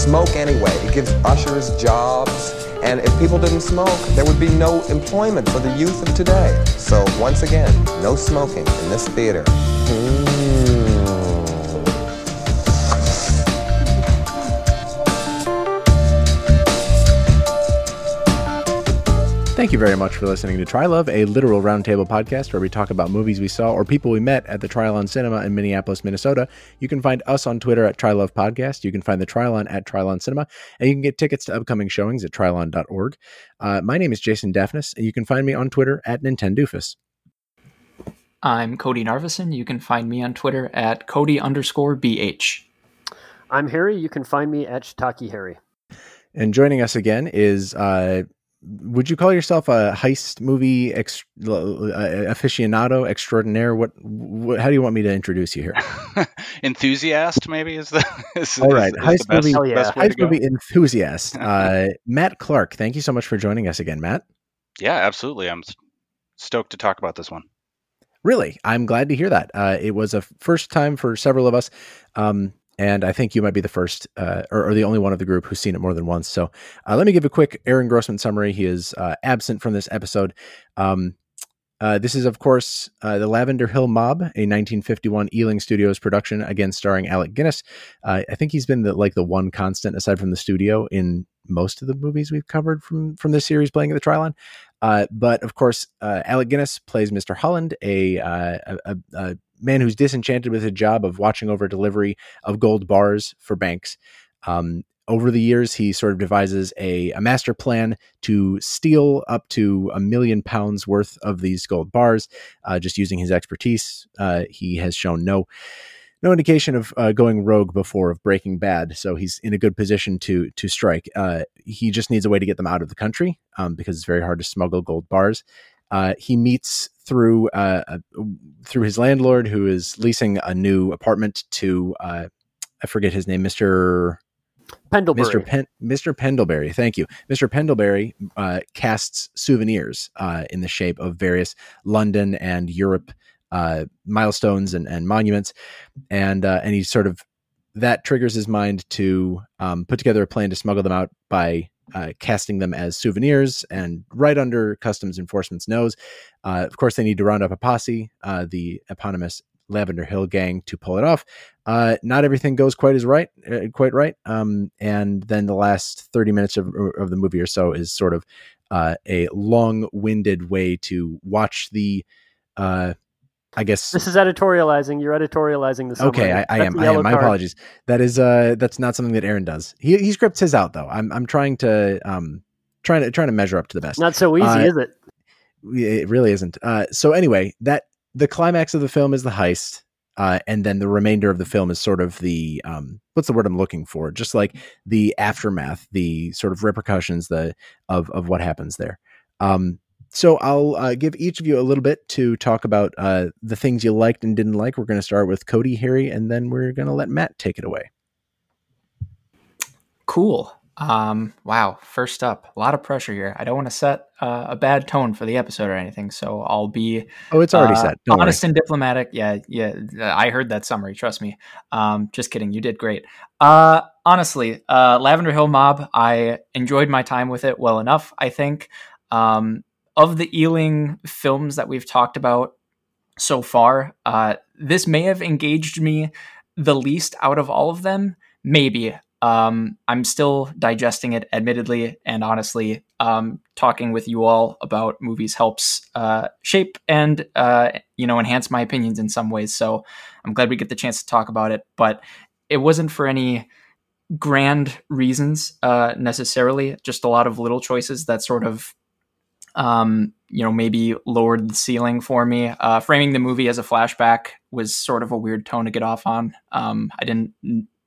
smoke anyway. It gives ushers jobs. And if people didn't smoke, there would be no employment for the youth of today. So once again, no smoking in this theater. Hmm. Thank you very much for listening to Trylove, a literal roundtable podcast where we talk about movies we saw or people we met at the Trylon Cinema in Minneapolis, Minnesota. You can find us on Twitter at Trylove Podcast. You can find the Trylon at Trylon Cinema, and you can get tickets to upcoming showings at trylon.org. Uh, my name is Jason Daphnis, and you can find me on Twitter at Nintendoofus. I'm Cody Narvison. You can find me on Twitter at Cody underscore BH. I'm Harry. You can find me at Shiitake Harry. And joining us again is uh, would you call yourself a heist movie ex- uh, aficionado extraordinaire? What, what, How do you want me to introduce you here? enthusiast, maybe is the is, all right. Is, heist is best, movie, best heist movie enthusiast. Uh, Matt Clark, thank you so much for joining us again, Matt. Yeah, absolutely. I'm stoked to talk about this one. Really, I'm glad to hear that. Uh, it was a first time for several of us. Um, and I think you might be the first uh, or, or, the only one of the group who's seen it more than once. So uh, let me give a quick Aaron Grossman summary. He is uh, absent from this episode. Um, uh, this is, of course, uh, the Lavender Hill Mob, a 1951 Ealing Studios production, again starring Alec Guinness. Uh, I think he's been the, like the one constant aside from the studio in most of the movies we've covered from from this series, playing at the Trylon. but of course, Alec Guinness plays Mr. Holland, a, a, a, a man who's disenchanted with his job of watching over delivery of gold bars for banks. Um, over the years, he sort of devises a, a, master plan to steal up to a million pounds worth of these gold bars, uh, just using his expertise. Uh, he has shown no no indication of uh, going rogue before of Breaking Bad, so he's in a good position to to strike. Uh, he just needs a way to get them out of the country um, because it's very hard to smuggle gold bars. Uh, he meets through uh, through his landlord, who is leasing a new apartment to uh, I forget his name, Mister Pendlebury. Mr. Pen- Mr. Pendlebury. Thank you. Mr. Pendlebury uh, casts souvenirs uh, in the shape of various London and Europe uh, milestones and, and monuments, and uh, and he sort of that triggers his mind to um, put together a plan to smuggle them out by uh, casting them as souvenirs and right under customs enforcement's nose. Uh, of course, they need to round up a posse, uh, the eponymous Lavender Hill gang, to pull it off. Uh, not everything goes quite as right, uh, quite right. Um, and then the last thirty minutes of, of the movie or so is sort of uh, a long-winded way to watch the I guess this is editorializing. You're editorializing this. Okay, I, I am. I am. My card. apologies. That is uh, that's not something that Aaron does. He he scripts his out though. I'm I'm trying to um trying to trying to measure up to the best. Not so easy, uh, is it? It really isn't. Uh, so anyway, that the climax of the film is the heist, uh, and then the remainder of the film is sort of the um, what's the word I'm looking for? Just like the aftermath, the sort of repercussions, the of of what happens there. Um, so I'll uh, give each of you a little bit to talk about uh, the things you liked and didn't like. We're going to start with Cody, Harry, and then we're going to let Matt take it away. Cool. Um, wow. First up, a lot of pressure here. I don't want to set uh, a bad tone for the episode or anything, so I'll be. Oh, it's already uh, set. Don't honest worry. and diplomatic. Yeah, yeah. I heard that summary. Trust me. Um, just kidding. You did great. Uh, honestly, uh, Lavender Hill Mob. I enjoyed my time with it well enough. I think. Um, of the Ealing films that we've talked about so far, uh, this may have engaged me the least out of all of them. Maybe. Um, I'm still digesting it, admittedly, and honestly, um, talking with you all about movies helps uh, shape and uh, you know enhance my opinions in some ways. So I'm glad we get the chance to talk about it. But it wasn't for any grand reasons uh, necessarily. Just a lot of little choices that sort of um, you know, maybe lowered the ceiling for me. Uh, framing the movie as a flashback was sort of a weird tone to get off on. Um, I didn't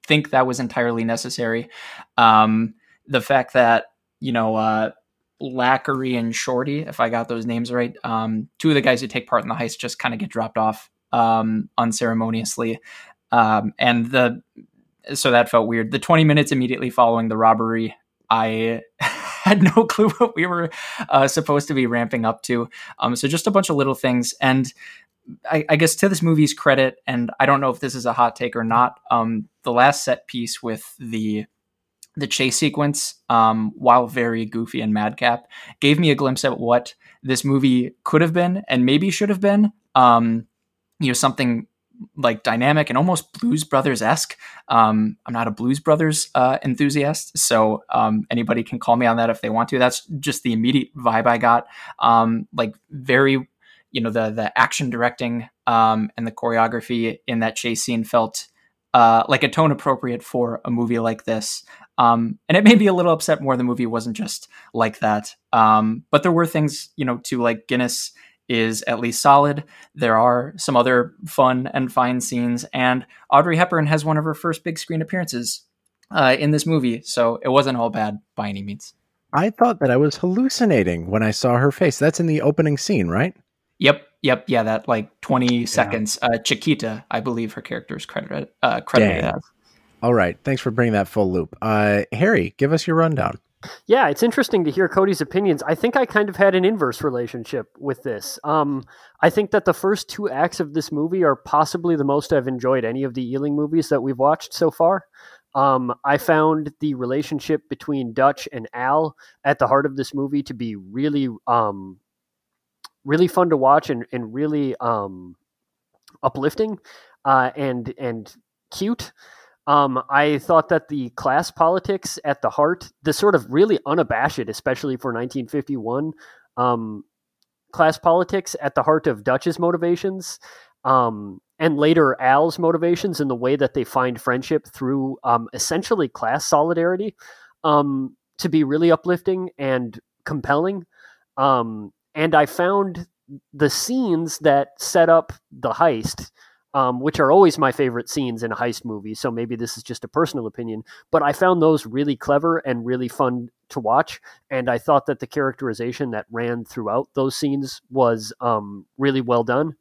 think that was entirely necessary. Um, the fact that, you know, uh, Lackery and Shorty, if I got those names right. Um, two of the guys who take part in the heist just kind of get dropped off um, unceremoniously, um, and the so that felt weird. The 20 minutes immediately following the robbery, I had no clue what we were uh, supposed to be ramping up to. Um, so just a bunch of little things, and I, I, guess to this movie's credit, and I don't know if this is a hot take or not. Um, the last set piece with the the chase sequence, um, while very goofy and madcap, gave me a glimpse at what this movie could have been and maybe should have been. Um, you know, something like dynamic and almost Blues Brothers esque. Um, I'm not a Blues Brothers uh, enthusiast, so um, anybody can call me on that if they want to. That's just the immediate vibe I got. Um, like very, you know, the the action directing um, and the choreography in that chase scene felt uh, like a tone appropriate for a movie like this. Um, and it made me a little upset more the movie wasn't just like that. Um, but there were things, you know, to like Guinness is at least solid. There are some other fun and fine scenes, and Audrey Hepburn has one of her first big screen appearances uh, in this movie, so it wasn't all bad by any means. I thought that I was hallucinating when I saw her face. That's in the opening scene, right? Yep, yep, yeah. That like twenty yeah. seconds. Uh, Chiquita, I believe her character is credited uh, credited Dang. as. All right, thanks for bringing that full loop. Uh, Harry, give us your rundown. Yeah, it's interesting to hear Cody's opinions. I think I kind of had an inverse relationship with this. Um, I think that the first two acts of this movie are possibly the most I've enjoyed any of the Ealing movies that we've watched so far. Um, I found the relationship between Dutch and Al at the heart of this movie to be really, um, really fun to watch and, and really um, uplifting uh, and and cute. Um, I thought that the class politics at the heart, the sort of really unabashed, especially for 1951, um, class politics at the heart of Dutch's motivations, um, and later Al's motivations in the way that they find friendship through um, essentially class solidarity, um, to be really uplifting and compelling. Um, and I found the scenes that set up the heist um, which are always my favorite scenes in a heist movie. So maybe this is just a personal opinion, but I found those really clever and really fun to watch. And I thought that the characterization that ran throughout those scenes was um, really well done.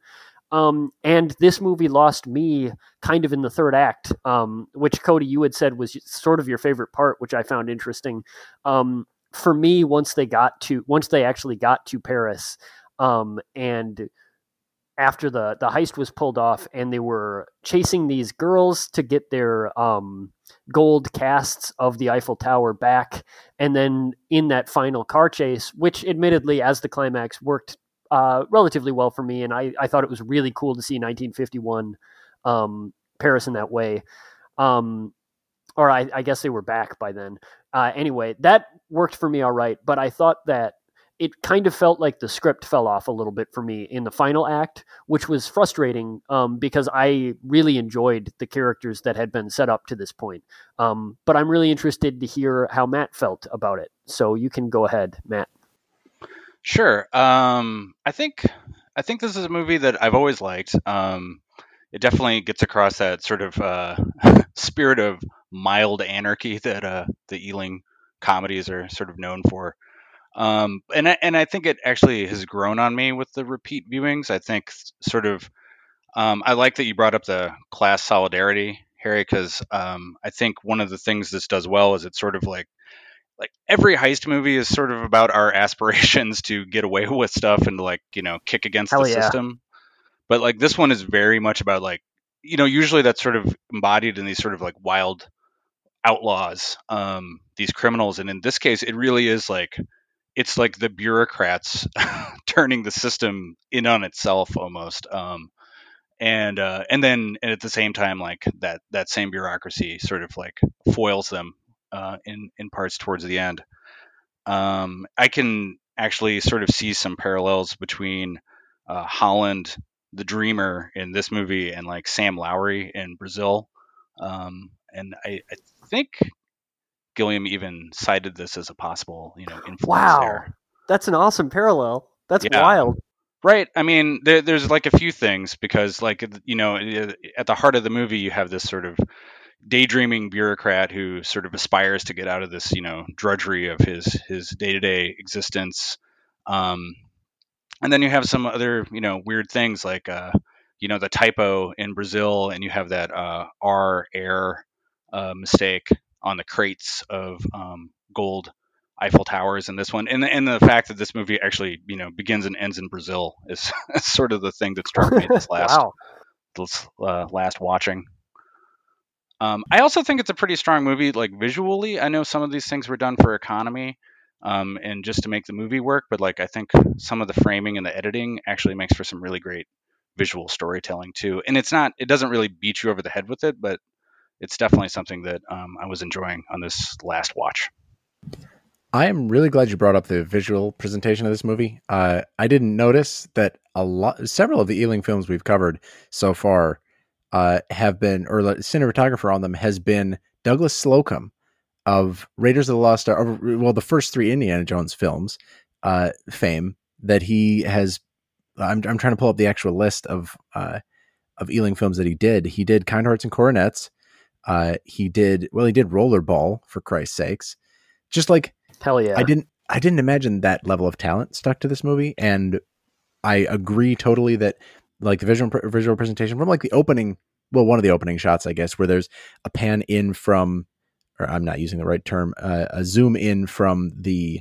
Um, and this movie lost me kind of in the third act, um, which Cody, you had said was sort of your favorite part, which I found interesting. Um, for me, once they got to, once they actually got to Paris, um, and after the the heist was pulled off and they were chasing these girls to get their um, gold casts of the Eiffel Tower back. And then in that final car chase which admittedly as the climax worked uh, relatively well for me and I, I thought it was really cool to see 1951 um, Paris in that way. Um, or I, I, guess they were back by then. Uh, anyway that worked for me all right but I thought that it kind of felt like the script fell off a little bit for me in the final act, which was frustrating um, because I really enjoyed the characters that had been set up to this point. Um, but I'm really interested to hear how Matt felt about it. So you can go ahead, Matt. Sure. Um, I think I think this is a movie that I've always liked. Um, it definitely gets across that sort of uh, spirit of mild anarchy that uh, the Ealing comedies are sort of known for. Um, and I, and I think it actually has grown on me with the repeat viewings. I think sort of um, I like that you brought up the class solidarity, Harry, because um, I think one of the things this does well is it's sort of like like every heist movie is sort of about our aspirations to get away with stuff and to like you know kick against Hell the yeah. system. But like this one is very much about like you know usually that's sort of embodied in these sort of like wild outlaws, um, these criminals, and in this case it really is like it's like the bureaucrats turning the system in on itself almost um, and uh, and then and at the same time like that that same bureaucracy sort of like foils them uh, in in parts towards the end. Um, i can actually sort of see some parallels between uh, holland the dreamer in this movie and like sam lowry in brazil um, and I, I think Gilliam even cited this as a possible, you know, influence wow. there. That's an awesome parallel. That's yeah. wild. Right. I mean, there, there's like a few things because, like, you know, at the heart of the movie, you have this sort of, daydreaming bureaucrat who sort of aspires to get out of this, you know, drudgery of his his day to day existence. Um, and then you have some other, you know, weird things like, uh, you know, the typo in Brazil, and you have that uh, R air uh, mistake on the crates of um, gold Eiffel Towers in this one, and the, and the fact that this movie actually, you know, begins and ends in Brazil is, is sort of the thing that struck me this last wow. this uh, last watching. Um, I also think it's a pretty strong movie, like visually. I know some of these things were done for economy um, and just to make the movie work, but like I think some of the framing and the editing actually makes for some really great visual storytelling too. And it's not, it doesn't really beat you over the head with it, but it's definitely something that um, I was enjoying on this last watch. I am really glad you brought up the visual presentation of this movie. Uh, I didn't notice that a lot, several of the Ealing films we've covered so far uh, have been, or the cinematographer on them has been Douglas Slocombe of Raiders of the Lost Ark, well, the first three Indiana Jones films uh, fame that he has. I'm, I'm trying to pull up the actual list of uh, of Ealing films that he did. He did Kind Hearts and Coronets. Uh, he did well. He did Rollerball for Christ's sakes. Just like hell yeah, I didn't I didn't imagine that level of talent stuck to this movie, and I agree totally that like the visual visual presentation from like the opening well one of the opening shots i guess where there's a pan in from or i'm not using the right term uh, a zoom in from the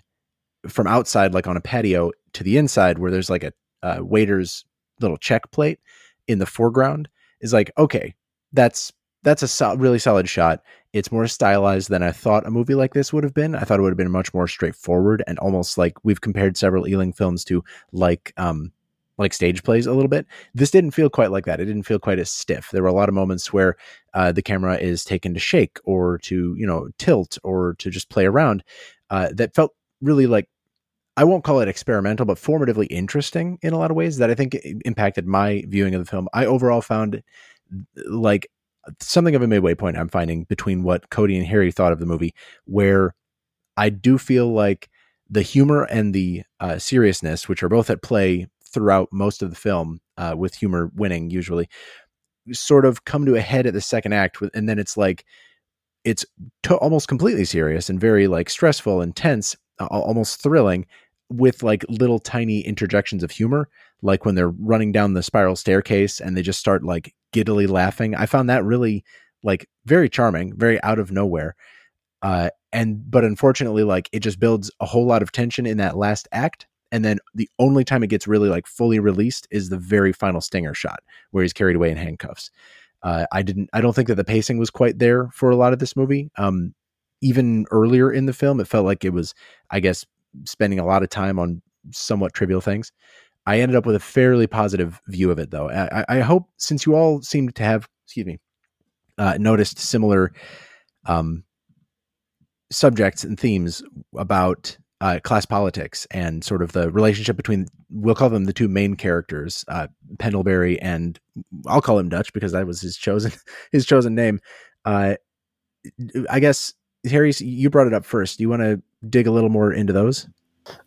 from outside like on a patio to the inside where there's like a uh, waiter's little check plate in the foreground is like okay that's that's a really solid shot it's more stylized than i thought a movie like this would have been i thought it would have been much more straightforward and almost like we've compared several ealing films to like um like stage plays a little bit. This didn't feel quite like that. It didn't feel quite as stiff. There were a lot of moments where uh, the camera is taken to shake or to you know tilt or to just play around uh, that felt really like I won't call it experimental, but formatively interesting in a lot of ways that I think impacted my viewing of the film. I overall found like something of a midway point I'm finding between what Cody and Harry thought of the movie, where I do feel like the humor and the uh, seriousness, which are both at play throughout most of the film, uh, with humor winning usually, sort of come to a head at the second act, and then it's like it's to- almost completely serious and very like stressful, intense, uh, almost thrilling, with like little tiny interjections of humor, like when they're running down the spiral staircase and they just start like giddily laughing. I found that really like very charming, very out of nowhere. Uh, and but unfortunately, like it just builds a whole lot of tension in that last act and then the only time it gets really like fully released is the very final stinger shot where he's carried away in handcuffs. Uh, I didn't. I don't think that the pacing was quite there for a lot of this movie. Um, even earlier in the film, it felt like it was, I guess, spending a lot of time on somewhat trivial things. I ended up with a fairly positive view of it, though. I, I hope since you all seem to have, excuse me, uh, noticed similar um, subjects and themes about uh, class politics and sort of the relationship between we'll call them the two main characters, uh, Pendlebury and I'll call him Dutch because that was his chosen his chosen name. Uh, I guess Harry, you brought it up first. Do you want to dig a little more into those?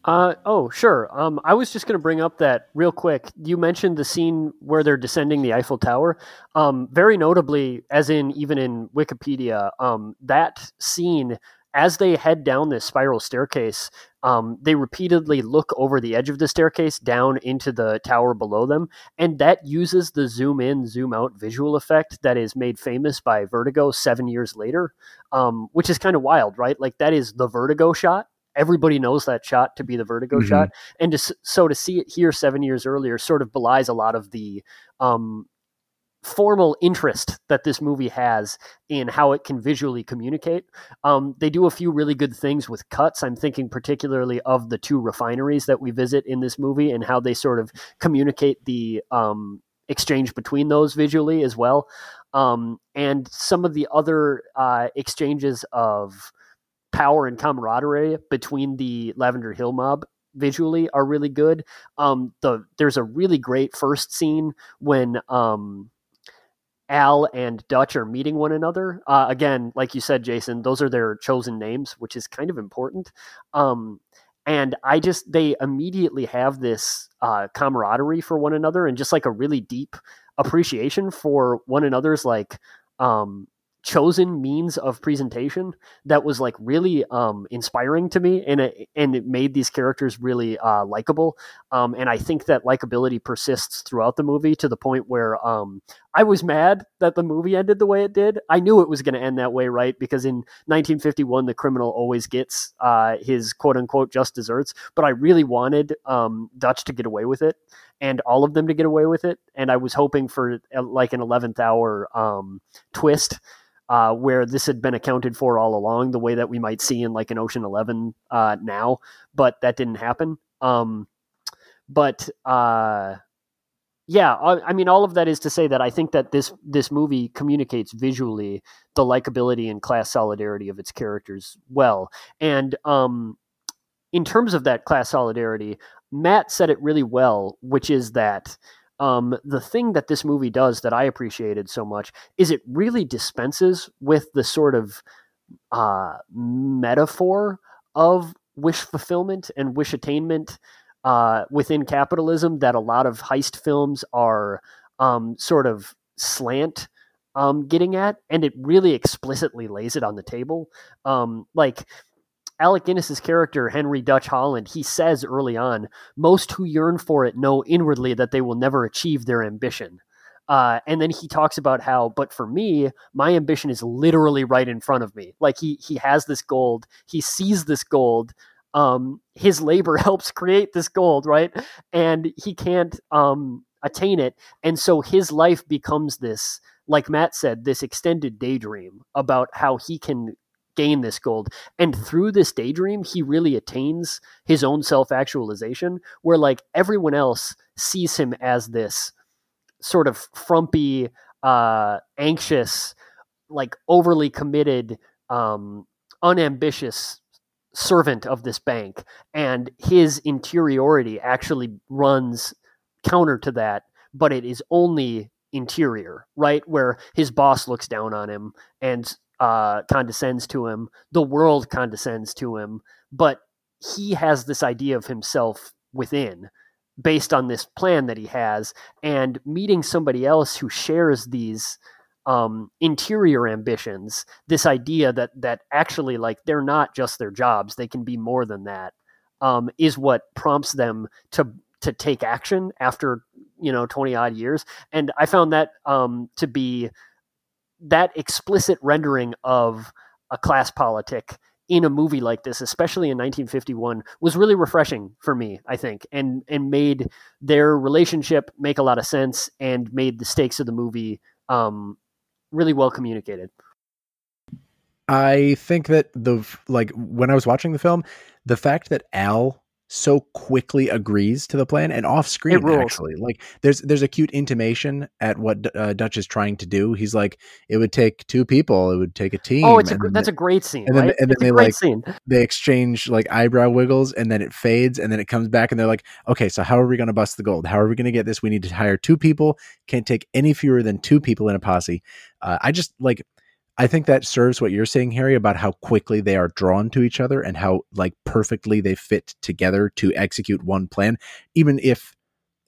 Uh, oh, sure. Um, I was just going to bring up that real quick. You mentioned the scene where they're descending the Eiffel Tower. Um, very notably, as in even in Wikipedia, um, that scene as they head down this spiral staircase, um, they repeatedly look over the edge of the staircase down into the tower below them, and that uses the zoom in, zoom out visual effect that is made famous by Vertigo seven years later, um, which is kind of wild, right? Like that is the Vertigo shot. Everybody knows that shot to be the Vertigo mm-hmm. shot, and to, so to see it here seven years earlier sort of belies a lot of the um, formal interest that this movie has in how it can visually communicate. Um, they do a few really good things with cuts. I'm thinking particularly of the two refineries that we visit in this movie and how they sort of communicate the um, exchange between those visually as well. Um, and some of the other uh, exchanges of power and camaraderie between the Lavender Hill mob visually are really good. Um, the there's a really great first scene when um, Al and Dutch are meeting one another. Uh, again, like you said, Jason, those are their chosen names, which is kind of important. Um, and I just, they immediately have this uh, camaraderie for one another and just like a really deep appreciation for one another's like um, chosen means of presentation that was like really um, inspiring to me and it, and it made these characters really uh, likable. Um, and i think that likability persists throughout the movie to the point where um, i was mad that the movie ended the way it did. I knew it was going to end that way right? Because in 1951 the criminal always gets uh, his quote unquote just desserts but i really wanted um, dutch to get away with it and all of them to get away with it and i was hoping for uh, like an 11th hour um, twist uh, where this had been accounted for all along, the way that we might see in like an Ocean Eleven uh, now, but that didn't happen. Um, but uh, yeah, I, I, mean, all of that is to say that I think that this this movie communicates visually the likability and class solidarity of its characters well, and um, in terms of that class solidarity, Matt said it really well, which is that um, the thing that this movie does that I appreciated so much is it really dispenses with the sort of uh, metaphor of wish fulfillment and wish attainment uh, within capitalism that a lot of heist films are um, sort of slant um, getting at, and it really explicitly lays it on the table. Um, like Alec Guinness's character, Henry Dutch Holland, he says early on, most who yearn for it know inwardly that they will never achieve their ambition. Uh, and then he talks about how, but for me, my ambition is literally right in front of me. Like he he has this gold, he sees this gold. Um, his labor helps create this gold, right? And he can't um, attain it, and so his life becomes this, like Matt said, this extended daydream about how he can gain this gold. And through this daydream, he really attains his own self actualization, where like everyone else sees him as this sort of frumpy, uh, anxious, like overly committed, um, unambitious servant of this bank. And his interiority actually runs counter to that, but it is only interior, right? Where his boss looks down on him and uh, condescends to him, the world condescends to him, but he has this idea of himself within based on this plan that he has and meeting somebody else who shares these um, interior ambitions this idea that that actually like they're not just their jobs they can be more than that um, is what prompts them to to take action after you know 20 odd years and i found that um, to be that explicit rendering of a class politic in a movie like this, especially in 1951, was really refreshing for me, I think, and and made their relationship make a lot of sense and made the stakes of the movie um, really well communicated. I think that the like when I was watching the film, the fact that Al so quickly agrees to the plan and off screen actually like there's there's a cute intimation at what uh, dutch is trying to do. He's like it would take two people it would take a team oh it's a, that's a great scene and then, right? and then they like scene. they exchange like eyebrow wiggles and then it fades and then it comes back and they're like okay so how are we going to bust the gold? How are we going to get this? We need to hire two people. Can't take any fewer than two people in a posse. Uh, i just like I think that serves what you're saying, Harry, about how quickly they are drawn to each other and how like perfectly they fit together to execute one plan. Even if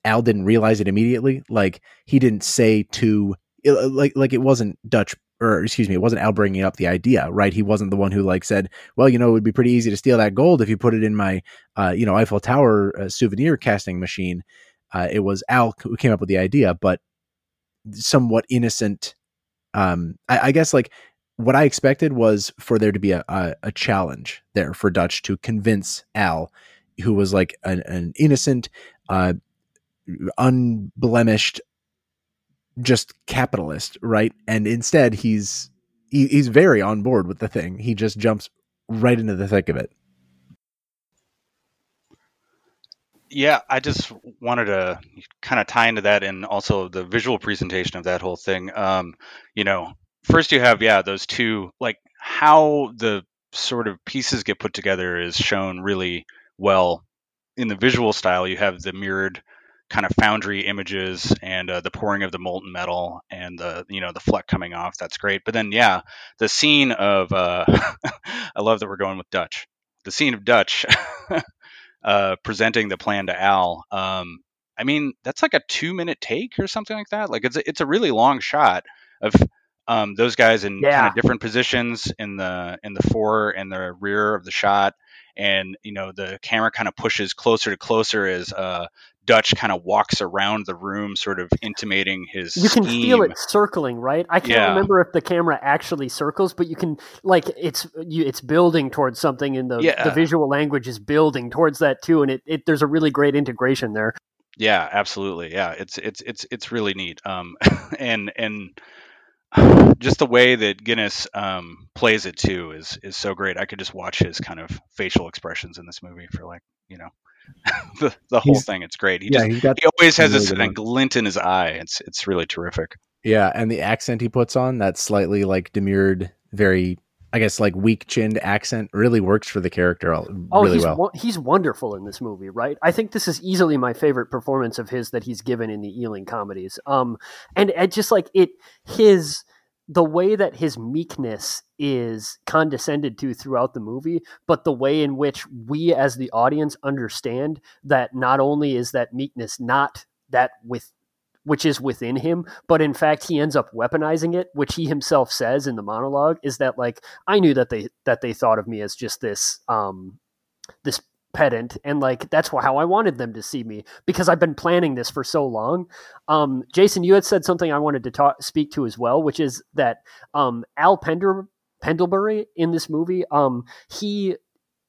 Al didn't realize it immediately, like he didn't say to uh, like like it wasn't Dutch or excuse me, it wasn't Al bringing up the idea, right? He wasn't the one who like said, "Well, you know, it would be pretty easy to steal that gold if you put it in my, uh, you know, Eiffel Tower uh, souvenir casting machine." Uh, it was Al who came up with the idea, but somewhat innocent um, I, I, guess like what I expected was for there to be a, a, a, challenge there for Dutch to convince Al, who was like an, an innocent, uh, unblemished, just capitalist, right? And instead, he's he, he's very on board with the thing. He just jumps right into the thick of it. Yeah, I just wanted to kind of tie into that and also the visual presentation of that whole thing. Um, you know, first you have yeah those two like how the sort of pieces get put together is shown really well in the visual style. You have the mirrored kind of foundry images and uh, the pouring of the molten metal and the you know the fleck coming off. That's great. But then yeah, the scene of uh, I love that we're going with Dutch. The scene of Dutch uh, presenting the plan to Al. Um, I mean, that's like a two minute take or something like that. Like it's a, it's a really long shot of um, those guys in Yeah. kind of different positions in the in the fore and the rear of the shot, and you know the camera kind of pushes closer to closer as uh, Dutch kind of walks around the room, sort of intimating his. you can feel it circling right i can't Yeah. remember if the camera actually circles but you can like it's you, it's building towards something and the, Yeah. the visual language is building towards that too and it, it there's a really great integration there Yeah, absolutely. Yeah, it's it's it's it's really neat. Um, and and just the way that Guinness um, plays it too is is so great. I could just watch his kind of facial expressions in this movie for like you know the the whole thing. It's great. He yeah, just he's got he always has really this good uh, glint in his eye. It's it's really terrific. yeah, and the accent he puts on that slightly like demurred, very I guess like weak chinned accent really works for the character all- Oh, really he's, well. He's wonderful in this movie, right? I think this is easily my favorite performance of his that he's given in the Ealing comedies. Um, and it just like it, his the way that his meekness is condescended to throughout the movie, but the way in which we as the audience understand that not only is that meekness not that with which is within him, but in fact he ends up weaponizing it, which he himself says in the monologue is that like I knew that they that they thought of me as just this um pedant and like that's how I wanted them to see me because I've been planning this for so long. Um Jason you had said something I wanted to talk speak to as well, which is that um Al Pender Pendlebury in this movie um he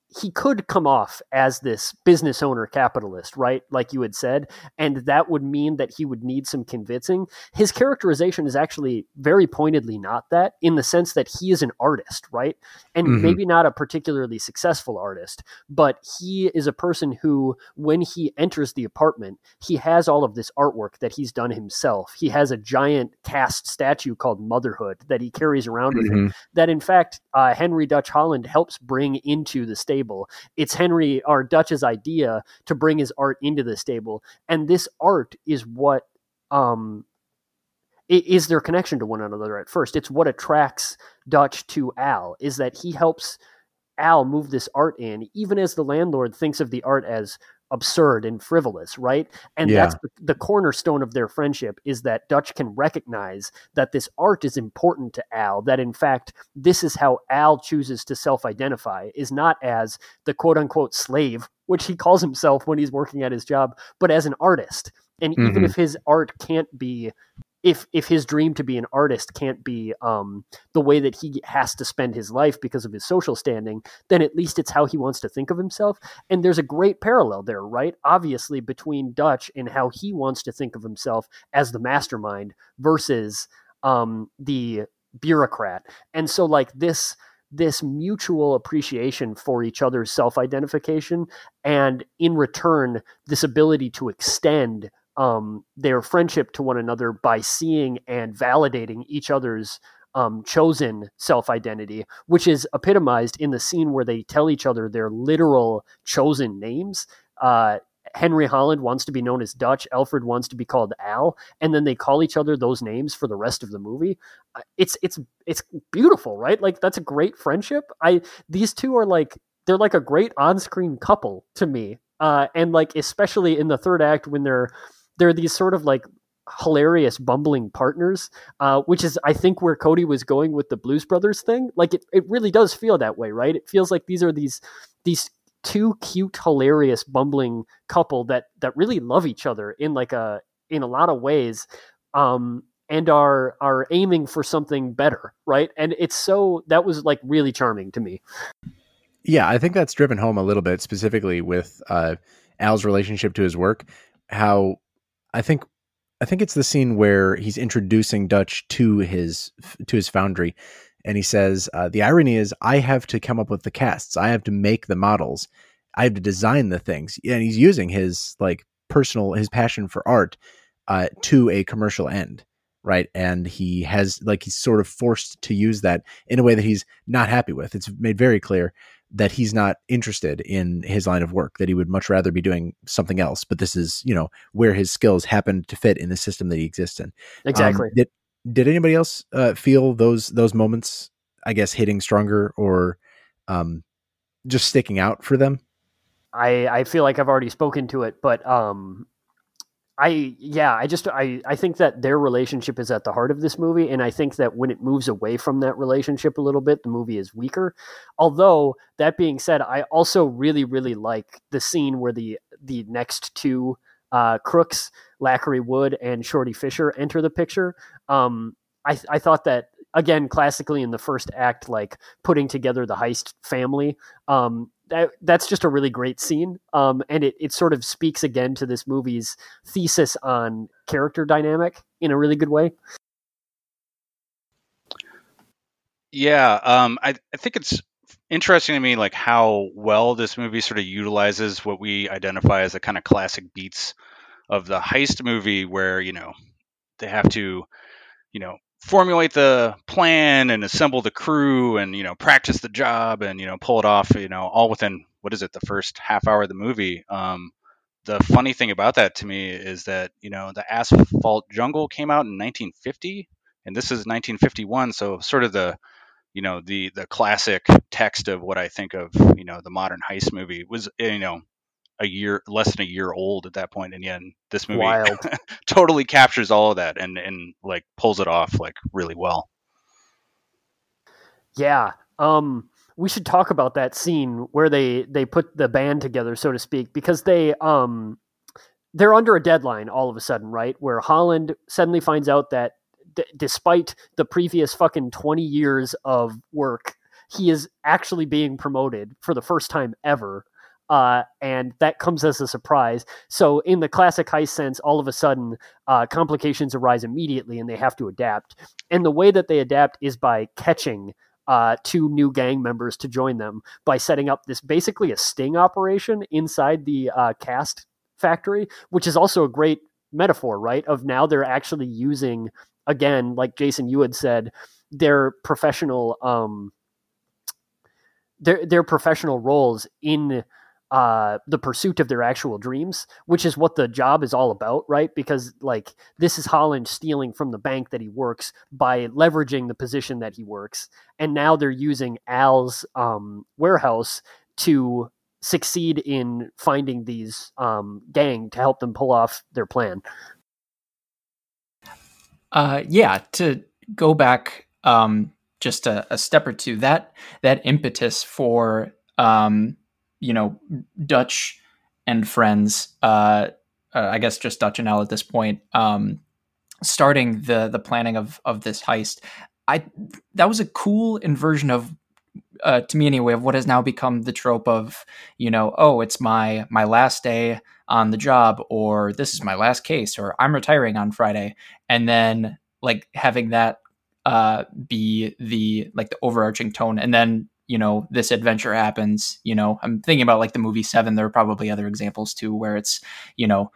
he could come off as this business owner capitalist, right? Like you had said, and that would mean that he would need some convincing. His characterization is actually very pointedly not that, in the sense that he is an artist, right? And Mhm. maybe not a particularly successful artist, but he is a person who, when he enters the apartment, he has all of this artwork that he's done himself. He has a giant cast statue called Motherhood that he carries around with him Mhm. that in fact uh, Henry Dutch Holland helps bring into the stable. It's Henry or Dutch's idea to bring his art into the stable, and this art is what um, is their connection to one another at first. It's what attracts Dutch to Al is that he helps Al move this art in, even as the landlord thinks of the art as absurd and frivolous, right? And Yeah. that's the, the cornerstone of their friendship is that Dutch can recognize that this art is important to Al, that in fact, this is how Al chooses to self identify, is not as the quote unquote slave, which he calls himself when he's working at his job, but as an artist. And even Mhm. if his art can't be if if his dream to be an artist can't be um, the way that he has to spend his life because of his social standing, then at least it's how he wants to think of himself. And there's a great parallel there, right? Obviously, between Dutch and how he wants to think of himself as the mastermind versus um, the bureaucrat. And so, like this this mutual appreciation for each other's self-identification and in return this ability to extend um, their friendship to one another by seeing and validating each other's um, chosen self identity, which is epitomized in the scene where they tell each other their literal chosen names. Uh, Henry Holland wants to be known as Dutch. Alfred wants to be called Al, and then they call each other those names for the rest of the movie. Uh, It's it's it's beautiful, right? Like that's a great friendship. I these two are like they're like a great on-screen couple to me, uh, and like especially in the third act when they're they're these sort of like hilarious bumbling partners uh, which is i think where cody was going with the blues brothers thing. Like it, it really does feel that way right? It feels like these are these these two cute hilarious bumbling couple that that really love each other in like a in a lot of ways um and are are aiming for something better right? And it's so that was like really charming to me. Yeah, I think that's driven home a little bit, specifically with uh, Al's relationship to his work. How I think I think it's the scene where he's introducing Dutch to his to his foundry, and he says, uh, "The irony is, I have to come up with the casts. I have to make the models. I have to design the things." And he's using his like personal his passion for art uh, to a commercial end, right? And he has like he's sort of forced to use that in a way that he's not happy with. It's made very clear that he's not interested in his line of work that he would much rather be doing something else but this is you know where his skills happen to fit in the system that he exists in. Um, exactly. did did anybody else uh, feel those those moments i guess hitting stronger or um just sticking out for them? I I feel like I've already spoken to it, but um, I yeah, I just I I think that their relationship is at the heart of this movie, and I think that when it moves away from that relationship a little bit, the movie is weaker. Although that being said, I also really really like the scene where the the next two uh, crooks, Lackery Wood and Shorty Fisher, enter the picture. Um, I I thought that again classically in the first act, like putting together the heist family. Um, that that's just a really great scene. Um, and it, it sort of speaks again to this movie's thesis on character dynamic in a really good way. Yeah, um, I, I think it's interesting to me like how well this movie sort of utilizes what we identify as the kind of classic beats of the heist movie where you know they have to you know formulate the plan and assemble the crew and you know practice the job and you know pull it off you know all within what is it the first half hour of the movie. Um, the funny thing about that to me is that you know the asphalt jungle came out in 1950 and this is 1951 so sort of the you know the the classic text of what i think of you know the modern heist movie was you know a year less than a year old at that point and yet this movie totally captures all of that and and like pulls it off like really well. Yeah um we should talk about that scene where they they put the band together so to speak because they um they're under a deadline all of a sudden right where holland suddenly finds out that d- despite the previous fucking 20 years of work he is actually being promoted for the first time ever uh, and that comes as a surprise. So, in the classic heist sense, all of a sudden, uh, complications arise immediately, and they have to adapt. And the way that they adapt is by catching uh, two new gang members to join them by setting up this basically a sting operation inside the uh, cast factory, which is also a great metaphor, right? Of now they're actually using again, like Jason, you had said, their professional. Um, their their professional roles in uh, the pursuit of their actual dreams, which is what the job is all about, right? Because like this is Holland stealing from the bank that he works by leveraging the position that he works, and now they're using Al's um, warehouse to succeed in finding these um, gang to help them pull off their plan. Uh, yeah, to go back um, just a, a step or two, that that impetus for um, you know Dutch and friends. Uh, uh, I guess just Dutch and Al at this point. Um, starting the the planning of of this heist, I that was a cool inversion of uh, to me anyway of what has now become the trope of you know oh it's my my last day on the job or this is my last case or I'm retiring on Friday and then like having that uh, be the like the overarching tone and then you know this adventure happens you know i'm thinking about like the movie seven there are probably other examples too where it's you know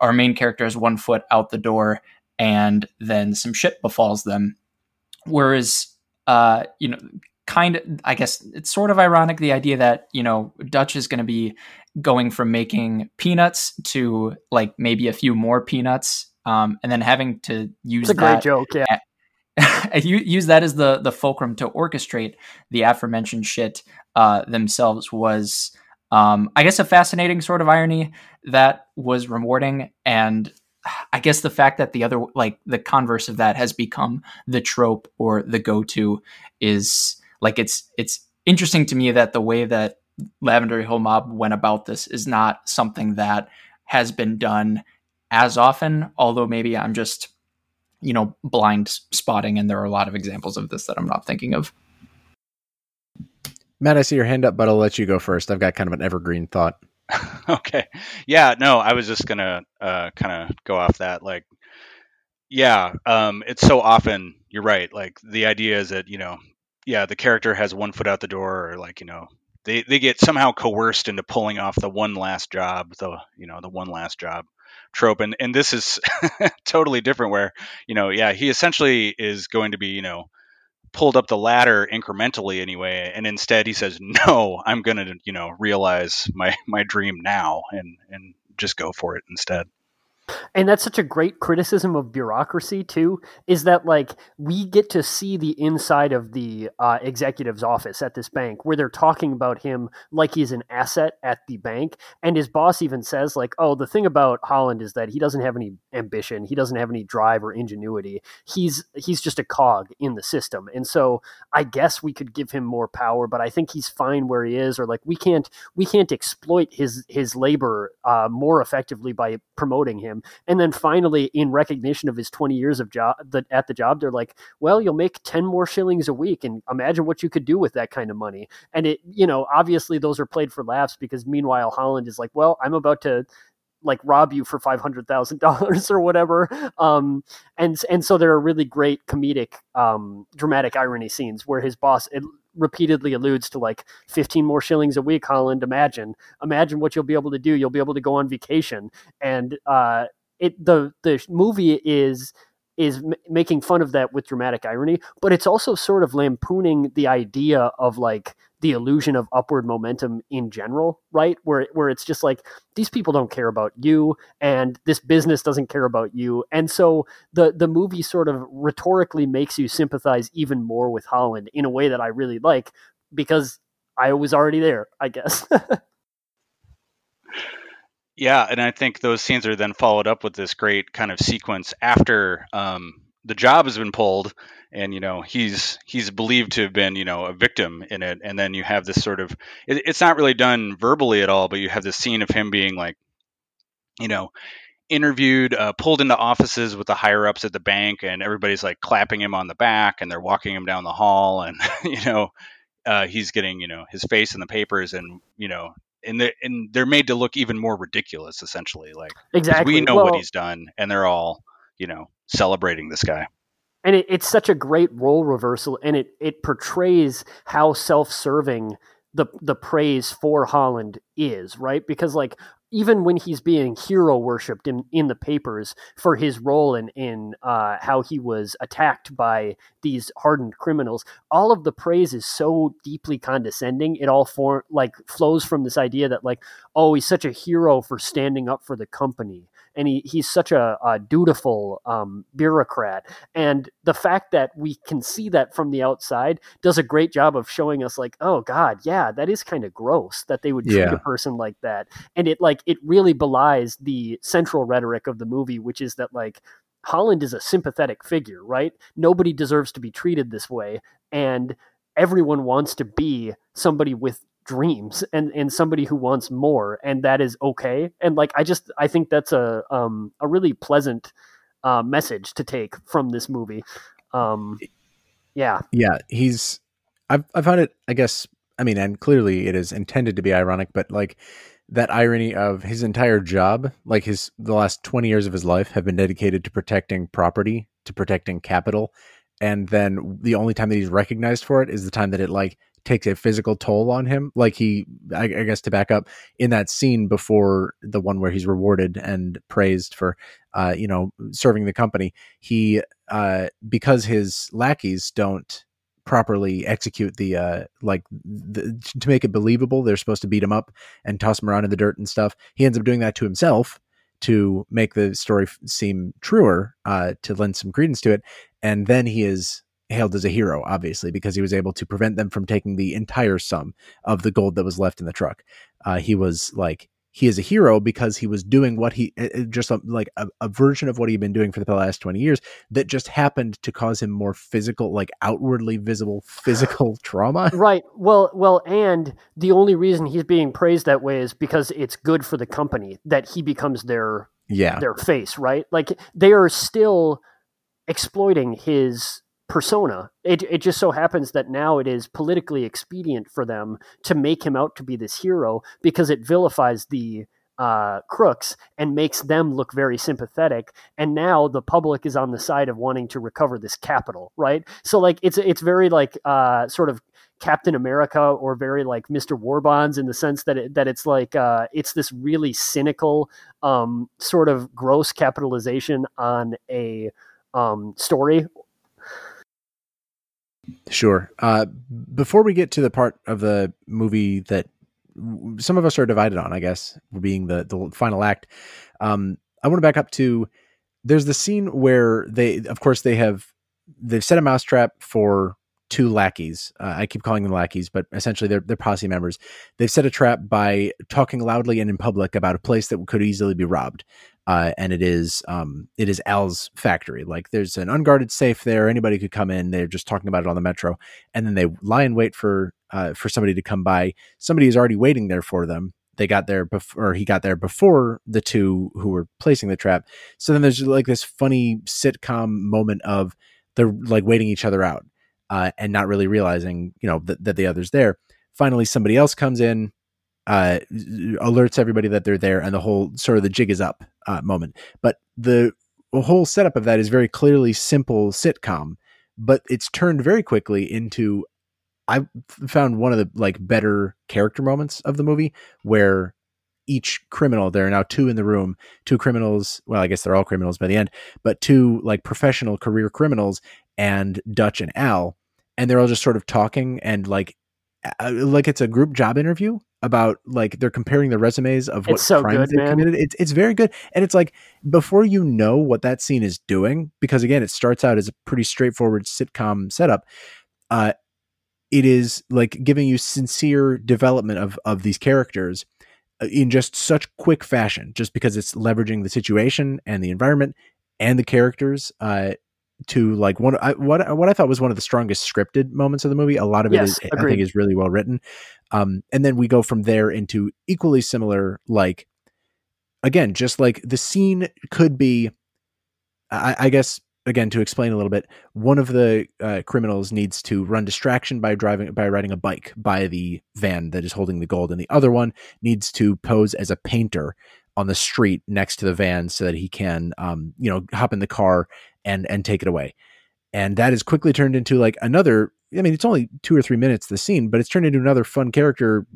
our main character is one foot out the door and then some shit befalls them. Whereas uh you know kind of i guess it's sort of ironic the idea that you know dutch is going to be going from making peanuts to like maybe a few more peanuts um, and then having to use it's a great joke yeah use that as the the fulcrum to orchestrate the aforementioned shit uh, themselves was um, I guess a fascinating sort of irony that was rewarding. And I guess the fact that the other like the converse of that has become the trope or the go-to is like it's it's interesting to me that the way that Lavender Hill Mob went about this is not something that has been done as often although maybe I'm just you know, blind spotting. And there are a lot of examples of this that I'm not thinking of. Matt, I see your hand up, but I'll let you go first. I've got kind of an evergreen thought. okay. Yeah, no, I was just going to uh, kind of go off that. Like, yeah, um, it's so often, you're right. Like, the idea is that, you know, yeah, the character has one foot out the door, or like, you know, they, they get somehow coerced into pulling off the one last job, the, you know, the one last job trope and and this is totally different where you know yeah he essentially is going to be you know pulled up the ladder incrementally anyway and instead he says no i'm going to you know realize my my dream now and and just go for it instead and that's such a great criticism of bureaucracy too is that like we get to see the inside of the uh, executive's office at this bank where they're talking about him like he's an asset at the bank. And his boss even says like oh the thing about holland is that he doesn't have any ambition. He doesn't have any drive or ingenuity. He's he's just a cog in the system. And so i guess we could give him more power but i think he's fine where he is or like we can't we can't exploit his his labor uh, more effectively by promoting him him. And then finally, in recognition of his 20 years of job the, at the job, they're like, well, you'll make 10 more shillings a week. And imagine what you could do with that kind of money. And it, you know, obviously those are played for laughs because meanwhile, Holland is like, well, I'm about to like rob you for five hundred thousand dollars or whatever. Um, and and so there are really great comedic, um, dramatic irony scenes where his boss repeatedly alludes to like fifteen more shillings a week. Holland, imagine, imagine what you'll be able to do. You'll be able to go on vacation, and uh, it the the movie is is m- making fun of that with dramatic irony, but it's also sort of lampooning the idea of like the illusion of upward momentum in general, right? Where where it's just like these people don't care about you and this business doesn't care about you. And so the the movie sort of rhetorically makes you sympathize even more with Holland in a way that I really like because I was already there, I guess. yeah, and I think those scenes are then followed up with this great kind of sequence after um, the job has been pulled and you know he's he's believed to have been you know a victim in it. And then you have this sort of it, it's not really done verbally at all but you have this scene of him being like you know interviewed uh, pulled into offices with the higher ups at the bank and everybody's like clapping him on the back and they're walking him down the hall and you know uh, he's getting you know his face in the papers and you know and they're, and they're made to look even more ridiculous essentially like exactly we know well, what he's done and they're all you know celebrating this guy and it, it's such a great role reversal and it it portrays how self-serving the the praise for Holland is, right? Because like even when he's being hero worshipped in, in the papers for his role in in uh, how he was attacked by these hardened criminals, all of the praise is so deeply condescending. It all for like flows from this idea that like, oh, he's such a hero for standing up for the company, and he, he's such a, a dutiful um, bureaucrat. And the fact that we can see that from the outside does a great job of showing us, like, oh God, yeah, that is kind of gross that they would treat yeah. a person like that. And it like it really belies the central rhetoric of the movie, which is that like Holland is a sympathetic figure, right? Nobody deserves to be treated this way, and everyone wants to be somebody with dreams and and somebody who wants more and that is okay. And like i just i think that's a um a really pleasant uh message to take from this movie. Um yeah. Yeah he's i've i found it i guess i mean and clearly it is intended to be ironic but like that irony of his entire job like his the last 20 years of his life have been dedicated to protecting property to protecting capital and then the only time that he's recognized for it is the time that it like takes a physical toll on him. Like he, I, I, guess, to back up in that scene before the one where he's rewarded and praised for, uh, you know, serving the company. He, uh, because his lackeys don't properly execute the uh like the, to make it believable they're supposed to beat him up and toss him around in the dirt and stuff he ends up doing that to himself to make the story seem truer uh to lend some credence to it and then he is hailed as a hero, obviously, because he was able to prevent them from taking the entire sum of the gold that was left in the truck. Uh, he was like, he is a hero because he was doing what he eh, eh, just um, like a, a, version of what he'd been doing for the last 20 years that just happened to cause him more physical like outwardly visible physical trauma. Right. Well well and the only reason he's being praised that way is because it's good for the company that he becomes their yeah. their face right? Like they are still exploiting his persona. It, it just so happens that now it is politically expedient for them to make him out to be this hero because it vilifies the uh, crooks and makes them look very sympathetic. And now the public is on the side of wanting to recover this capital, right? So like it's it's very like uh, sort of Captain America or very like Mr. Warbonds in the sense that it, that it's like uh, it's this really cynical um, sort of gross capitalization on a um, story Sure. Uh, before we get to the part of the movie that some of us are divided on, I guess, being the the final act, um, I want to back up to there's the scene where they, of course, they have they've set a mousetrap for two lackeys. Uh, I keep calling them lackeys, but essentially they're they're posse members. They've set a trap by talking loudly and in public about a place that could easily be robbed. Uh, and it is um, it is Al's factory. Like there's an unguarded safe there. Anybody could come in. They're just talking about it on the metro, and then they lie in wait for uh, for somebody to come by. Somebody is already waiting there for them. They got there before, he got there before the two who were placing the trap. So then there's like this funny sitcom moment of they're like waiting each other out uh, and not really realizing, you know, that, that the other's there. Finally, somebody else comes in, uh, alerts everybody that they're there, and the whole sort of the jig is up uh, moment. But the whole setup of that is very clearly simple sitcom, but it's turned very quickly into. I found one of the like better character moments of the movie where each criminal there are now two in the room two criminals well i guess they're all criminals by the end but two like professional career criminals and dutch and al and they're all just sort of talking and like uh, like it's a group job interview about like they're comparing the resumes of what so crimes good, they man. committed. It's it's very good, and it's like before you know what that scene is doing, because again, it starts out as a pretty straightforward sitcom setup. Uh, it is like giving you sincere development of of these characters uh, in just such quick fashion, just because it's leveraging the situation and the environment and the characters. Uh, to like one I, what what I thought was one of the strongest scripted moments of the movie. A lot of it Yes, is I think is really well written. Um, and then we go from there into equally similar, like again, just like the scene could be. I, I guess again to explain a little bit, one of the uh, criminals needs to run distraction by driving by riding a bike by the van that is holding the gold, and the other one needs to pose as a painter on the street next to the van so that he can, um, you know, hop in the car and and take it away. And that is quickly turned into like another. I mean, it's only two or three minutes the scene, but it's turned into another fun character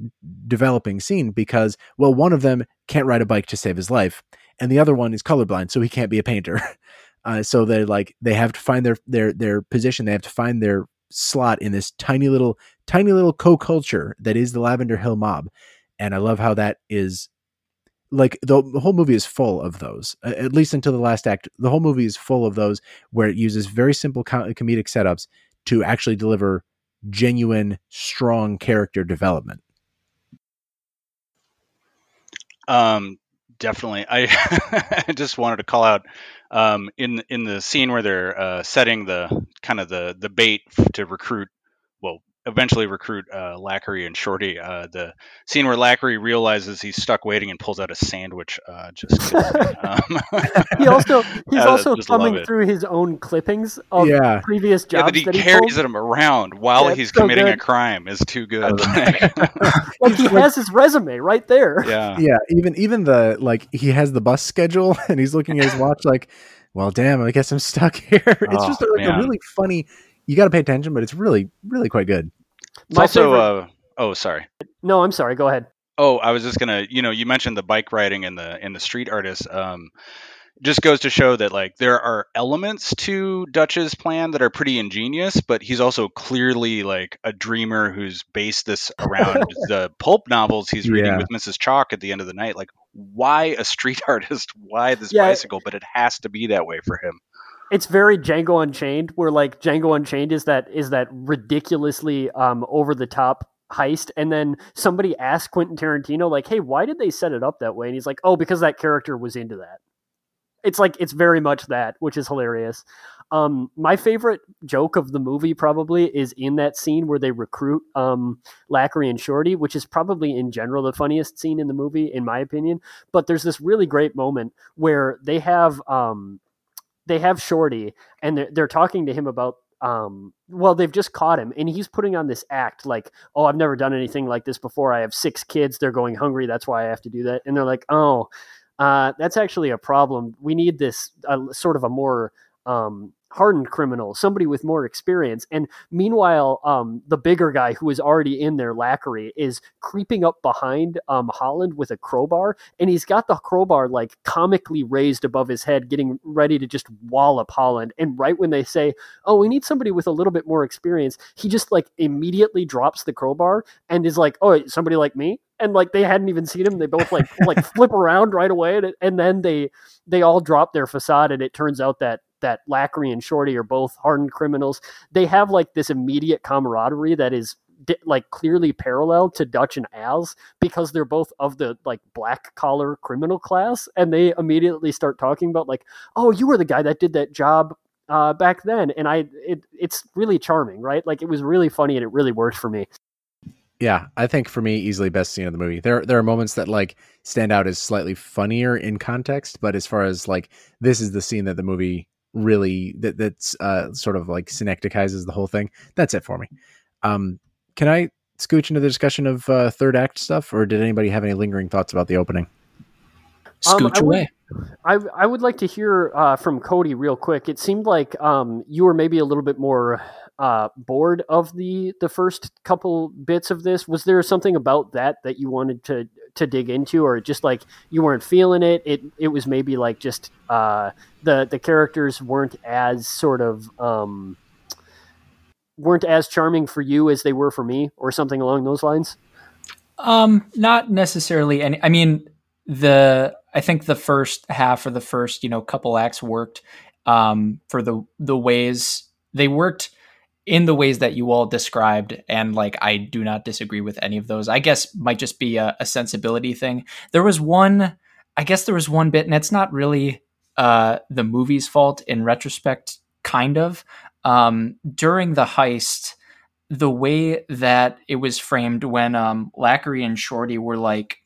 developing scene because well, one of them can't ride a bike to save his life, and the other one is colorblind, so he can't be a painter. Uh, so they like they have to find their their their position. They have to find their slot in this tiny little tiny little co-culture that is the Lavender Hill Mob, and I love how that is like the, the whole movie is full of those at least until the last act the whole movie is full of those where it uses very simple co- comedic setups to actually deliver genuine strong character development Um, definitely. I I just wanted to call out um, in in the scene where they're uh, setting the kind of the the bait to recruit. Well, eventually recruit uh, Lackery and Shorty. Uh, the scene where Lackery realizes he's stuck waiting and pulls out a sandwich. Uh, just. Um, He also he's I also just love thumbing through his own clippings of Yeah. previous Yeah, jobs that he that he carries pulled. them around while Yeah, he's so committing a crime is too good. I Like, Like he has his resume right there. yeah. yeah even even the like he has the bus schedule and he's looking at his watch like well damn i guess i'm stuck here it's Oh, just like a really funny you got to pay attention but it's really really quite good It's My also. favorite- Uh, oh, sorry. No, I'm sorry. Go ahead. Oh, I was just gonna, you know, you mentioned the bike riding and the and the street artists. Um, just goes to show that like there are elements to Dutch's plan that are pretty ingenious, but he's also clearly like a dreamer who's based this around the pulp novels he's reading Yeah. with Mrs. Chalk at the end of the night. Like, why a street artist? Why this Yeah. bicycle? But it has to be that way for him. It's very Django Unchained, where like Django Unchained is that is that ridiculously um, over the top heist, and then somebody asks Quentin Tarantino like, "Hey, why did they set it up that way?" And he's like, "Oh, because that character was into that." It's like it's very much that, which is hilarious. Um, my favorite joke of the movie probably is in that scene where they recruit um, Lackery and Shorty, which is probably in general the funniest scene in the movie, in my opinion. But there's this really great moment where they have um, they have Shorty and they're, they're talking to him about um well they've just caught him and he's putting on this act like oh I've never done anything like this before. I have six kids. They're going hungry. That's why I have to do that. And they're like oh uh that's actually a problem. We need this uh, sort of a more um hardened criminal, somebody with more experience. And meanwhile, um, the bigger guy who is already in there, Lackery, is creeping up behind um, Holland with a crowbar, and he's got the crowbar like comically raised above his head, getting ready to just wallop Holland. And right when they say, "Oh, we need somebody with a little bit more experience," he just like immediately drops the crowbar and is like, "Oh, somebody like me." and like they hadn't even seen him. They both like like flip around right away, and, and then they they all drop their facade, and it turns out that that Lackery and Shorty are both hardened criminals. They have like this immediate camaraderie that is like clearly parallel to Dutch and Al's because they're both of the like black collar criminal class, and they immediately start talking about like, oh, you were the guy that did that job uh, back then, and I it it's really charming, right? Like it was really funny and it really worked for me. Yeah, I think for me, easily best scene of the movie. There, there are moments that like stand out as slightly funnier in context, but as far as like this is the scene that the movie really that that's uh, sort of like synecticizes the whole thing. That's it for me. Um, can I scooch into the discussion of uh, third act stuff, or did anybody have any lingering thoughts about the opening? Scooch um, away. I, I would like to hear uh, from Cody real quick. It seemed like um, you were maybe a little bit more uh, bored of the the first couple bits of this. Was there something about that that you wanted to to dig into, or just like you weren't feeling it? It it was maybe like just uh, the the characters weren't as sort of um, weren't as charming for you as they were for me, or something along those lines. Um, not necessarily any. I mean, the I think the first half or the first you know couple acts worked um, for the the ways they worked in the ways that you all described and like i do not disagree with any of those. I guess might just be a, a sensibility thing. There was one i guess there was one bit and it's not really uh the movie's fault in retrospect kind of. Um during the heist the way that it was framed when um lackery and shorty were like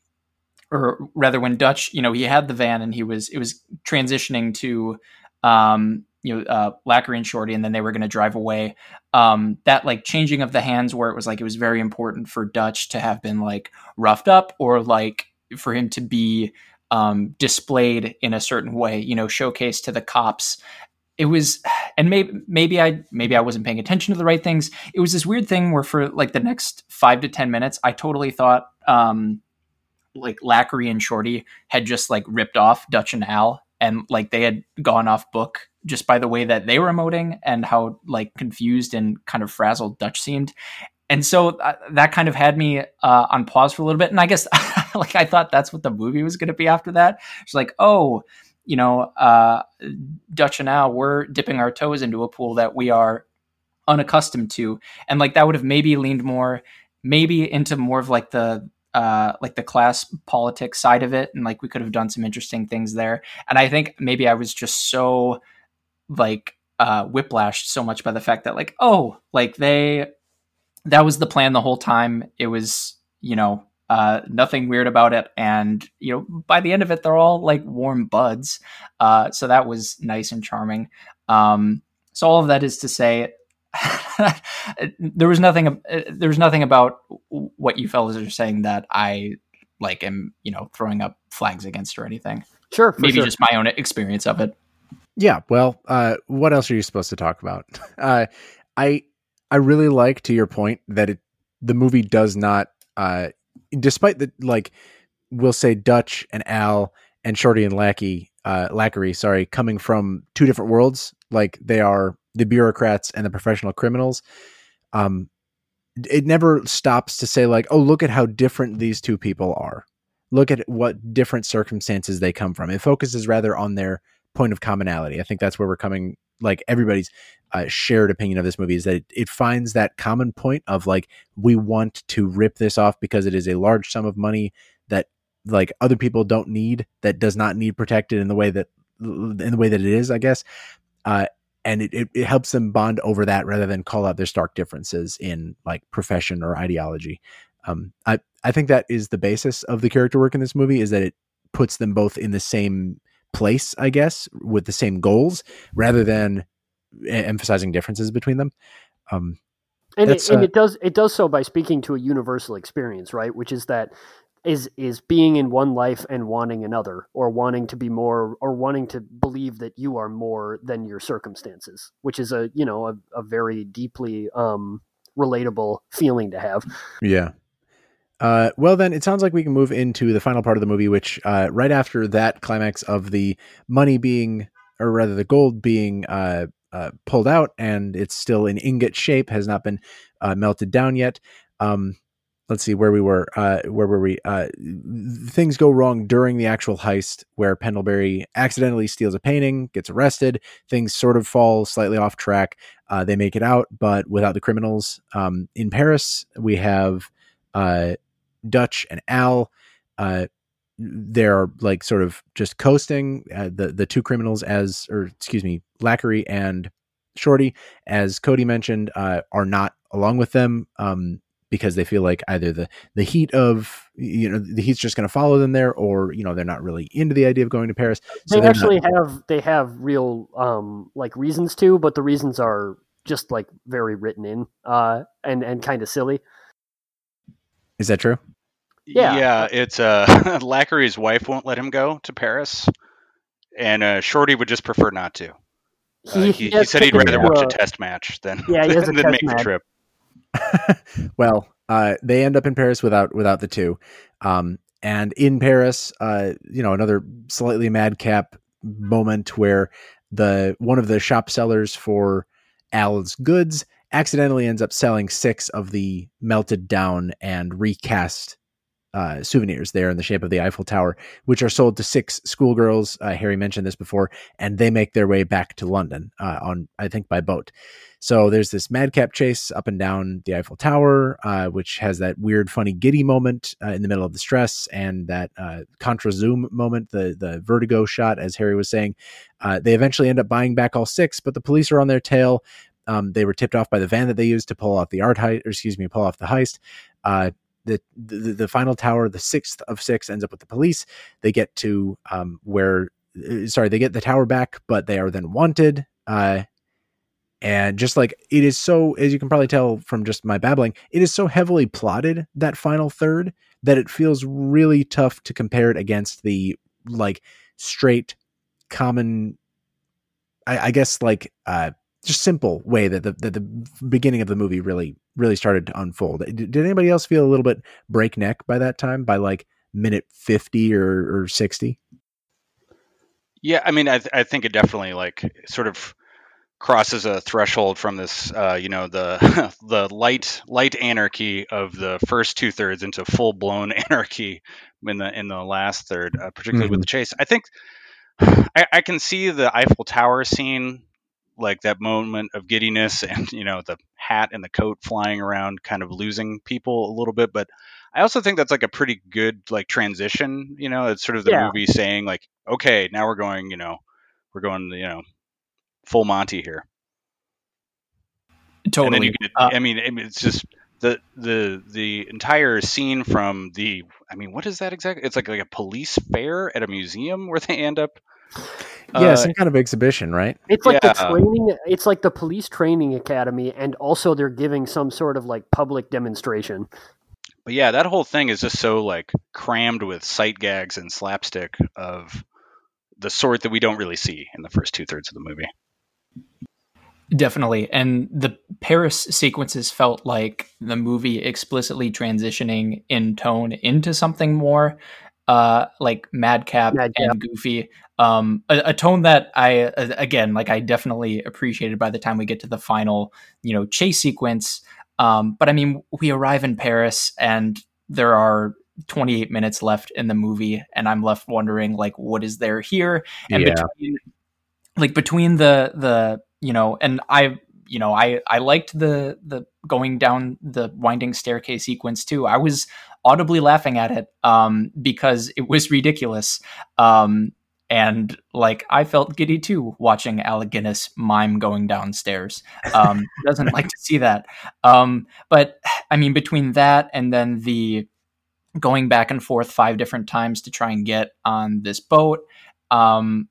or rather when dutch you know he had the van and he was it was transitioning to um you know uh, and Shorty, and then they were going to drive away. Um, that like changing of the hands, where it was like it was very important for Dutch to have been like roughed up, or like for him to be um, displayed in a certain way, you know, showcased to the cops. It was, and maybe maybe I maybe I wasn't paying attention to the right things. It was this weird thing where for like the next five to ten minutes, I totally thought um, like Lackery and Shorty had just like ripped off Dutch and Al and like they had gone off book just by the way that they were emoting and how like confused and kind of frazzled Dutch seemed. And so uh, that kind of had me uh, on pause for a little bit. And I guess like I thought that's what the movie was going to be after that. It's like, oh, you know, uh, Dutch and Al, we're dipping our toes into a pool that we are unaccustomed to. And like that would have maybe leaned more, maybe into more of like the uh, like the class politics side of it, and like we could have done some interesting things there. And I think maybe I was just so like uh, whiplashed so much by the fact that like oh like they that was the plan the whole time. It was you know uh, nothing weird about it, and you know by the end of it they're all like warm buds. Uh, so that was nice and charming. Um, so all of that is to say there was nothing. Uh, there was nothing about what you fellas are saying that I like am you know throwing up flags against or anything. Sure, maybe sure. just my own experience of it. Yeah. Well, uh, what else are you supposed to talk about? Uh, I I really like to your point that it the movie does not, uh, despite the like, we'll say Dutch and Al and Shorty and Lackey, uh, Lackery, sorry, coming from two different worlds. Like they are the bureaucrats and the professional criminals. Um, it never stops to say like, oh, look at how different these two people are. Look at what different circumstances they come from. It focuses rather on their point of commonality. I think that's where we're coming. Like everybody's uh, shared opinion of this movie is that it, it finds that common point of like we want to rip this off because it is a large sum of money that like other people don't need that does not need protected in the way that in the way that it is. I guess. Uh, and it, it, it, helps them bond over that rather than call out their stark differences in like profession or ideology. Um, I I think that is the basis of the character work in this movie is that it puts them both in the same place, I guess, with the same goals rather than emphasizing differences between them. Um, and it, and uh, it does it does so by speaking to a universal experience, right? Which is that is is being in one life and wanting another or wanting to be more or wanting to believe that you are more than your circumstances which is a you know a, a very deeply um relatable feeling to have yeah uh, well, then it sounds like we can move into the final part of the movie, which uh, right after that climax of the money being, or rather the gold being uh, uh pulled out, and it's still in ingot shape, has not been uh, melted down yet. Um, let's see where we were. Uh, where were we? things go wrong during the actual heist, where Pendlebury accidentally steals a painting, gets arrested. Things sort of fall slightly off track. they make it out, but without the criminals. Um, in Paris, we have. Uh, Dutch and Al. Uh, they're like sort of just coasting uh, the the two criminals as or excuse me Lackery and Shorty as Cody mentioned uh, are not along with them um, because they feel like either the the heat of you know the heat's just going to follow them there or you know they're not really into the idea of going to Paris. So they actually not... have they have real um, like reasons to, but the reasons are just like very written in uh, and and kind of silly. Is that true? Yeah, yeah. It's uh, Lackery's wife won't let him go to Paris, and uh, Shorty would just prefer not to. Uh, he, he, he, said he'd rather watch a, a test match than yeah, than, than make match. the trip. well, uh, they end up in Paris without without the two, um, and in Paris, uh, you know, another slightly madcap moment where the one of the shop sellers for Al's goods accidentally ends up selling six of the melted down and recast uh, souvenirs there in the shape of the Eiffel Tower, which are sold to six schoolgirls. Uh, Harry mentioned this before, and they make their way back to London uh, on, I think, by boat. So there's this madcap chase up and down the Eiffel Tower, uh, which has that weird, funny, giddy moment uh, in the middle of the stress, and that uh, contra zoom moment, the the vertigo shot, as Harry was saying. they eventually end up buying back all six, but the police are on their tail. Um, they were tipped off by the van that they used to pull off the art heist, or excuse me, pull off the heist. Uh, the, the, the final tower, the sixth of six, ends up with the police. They get to um, where, uh, sorry, they get the tower back, but they are then wanted. Uh, and just like it is so, as you can probably tell from just my babbling, it is so heavily plotted that final third that it feels really tough to compare it against the like straight common I, I, guess like uh just simple way that the that the beginning of the movie really really started to unfold. Did, did anybody else feel a little bit breakneck by that time? By like minute fifty or, or sixty? Yeah, I mean, I, th- I think it definitely like sort of crosses a threshold from this, uh, you know, the the light light anarchy of the first two thirds into full blown anarchy in the in the last third, uh, particularly mm-hmm. with the chase. I think I, I, can see the Eiffel Tower scene like that moment of giddiness and you know the hat and the coat flying around kind of losing people a little bit but i also think that's like a pretty good like transition you know? It's sort of the yeah. movie saying like okay now we're going you know we're going you know full monty here. Totally. get, uh, i mean it's just the the the entire scene from the i mean what is that exactly it's like like a police fair at a museum where they end up yeah, uh, some kind of exhibition, right? It's like yeah. the training. It's like the police training academy, and also they're giving some sort of like public demonstration. But yeah, that whole thing is just so like crammed with sight gags and slapstick of the sort that we don't really see in the first two thirds of the movie. Definitely. And the Paris sequences felt like the movie explicitly transitioning in tone into something more uh like madcap, madcap. and goofy um a, a, tone that i again like i definitely appreciated by the time we get to the final you know chase sequence um but i mean we arrive in paris and there are 28 minutes left in the movie and i'm left wondering like what is there here and yeah. between like between the the you know and i you know i i liked the the going down the winding staircase sequence too i was audibly laughing at it um because it was ridiculous um and like I felt giddy too watching Alec Guinness mime going downstairs. Um, doesn't like to see that. Um, but I mean, between that and then the going back and forth five different times to try and get on this boat, um,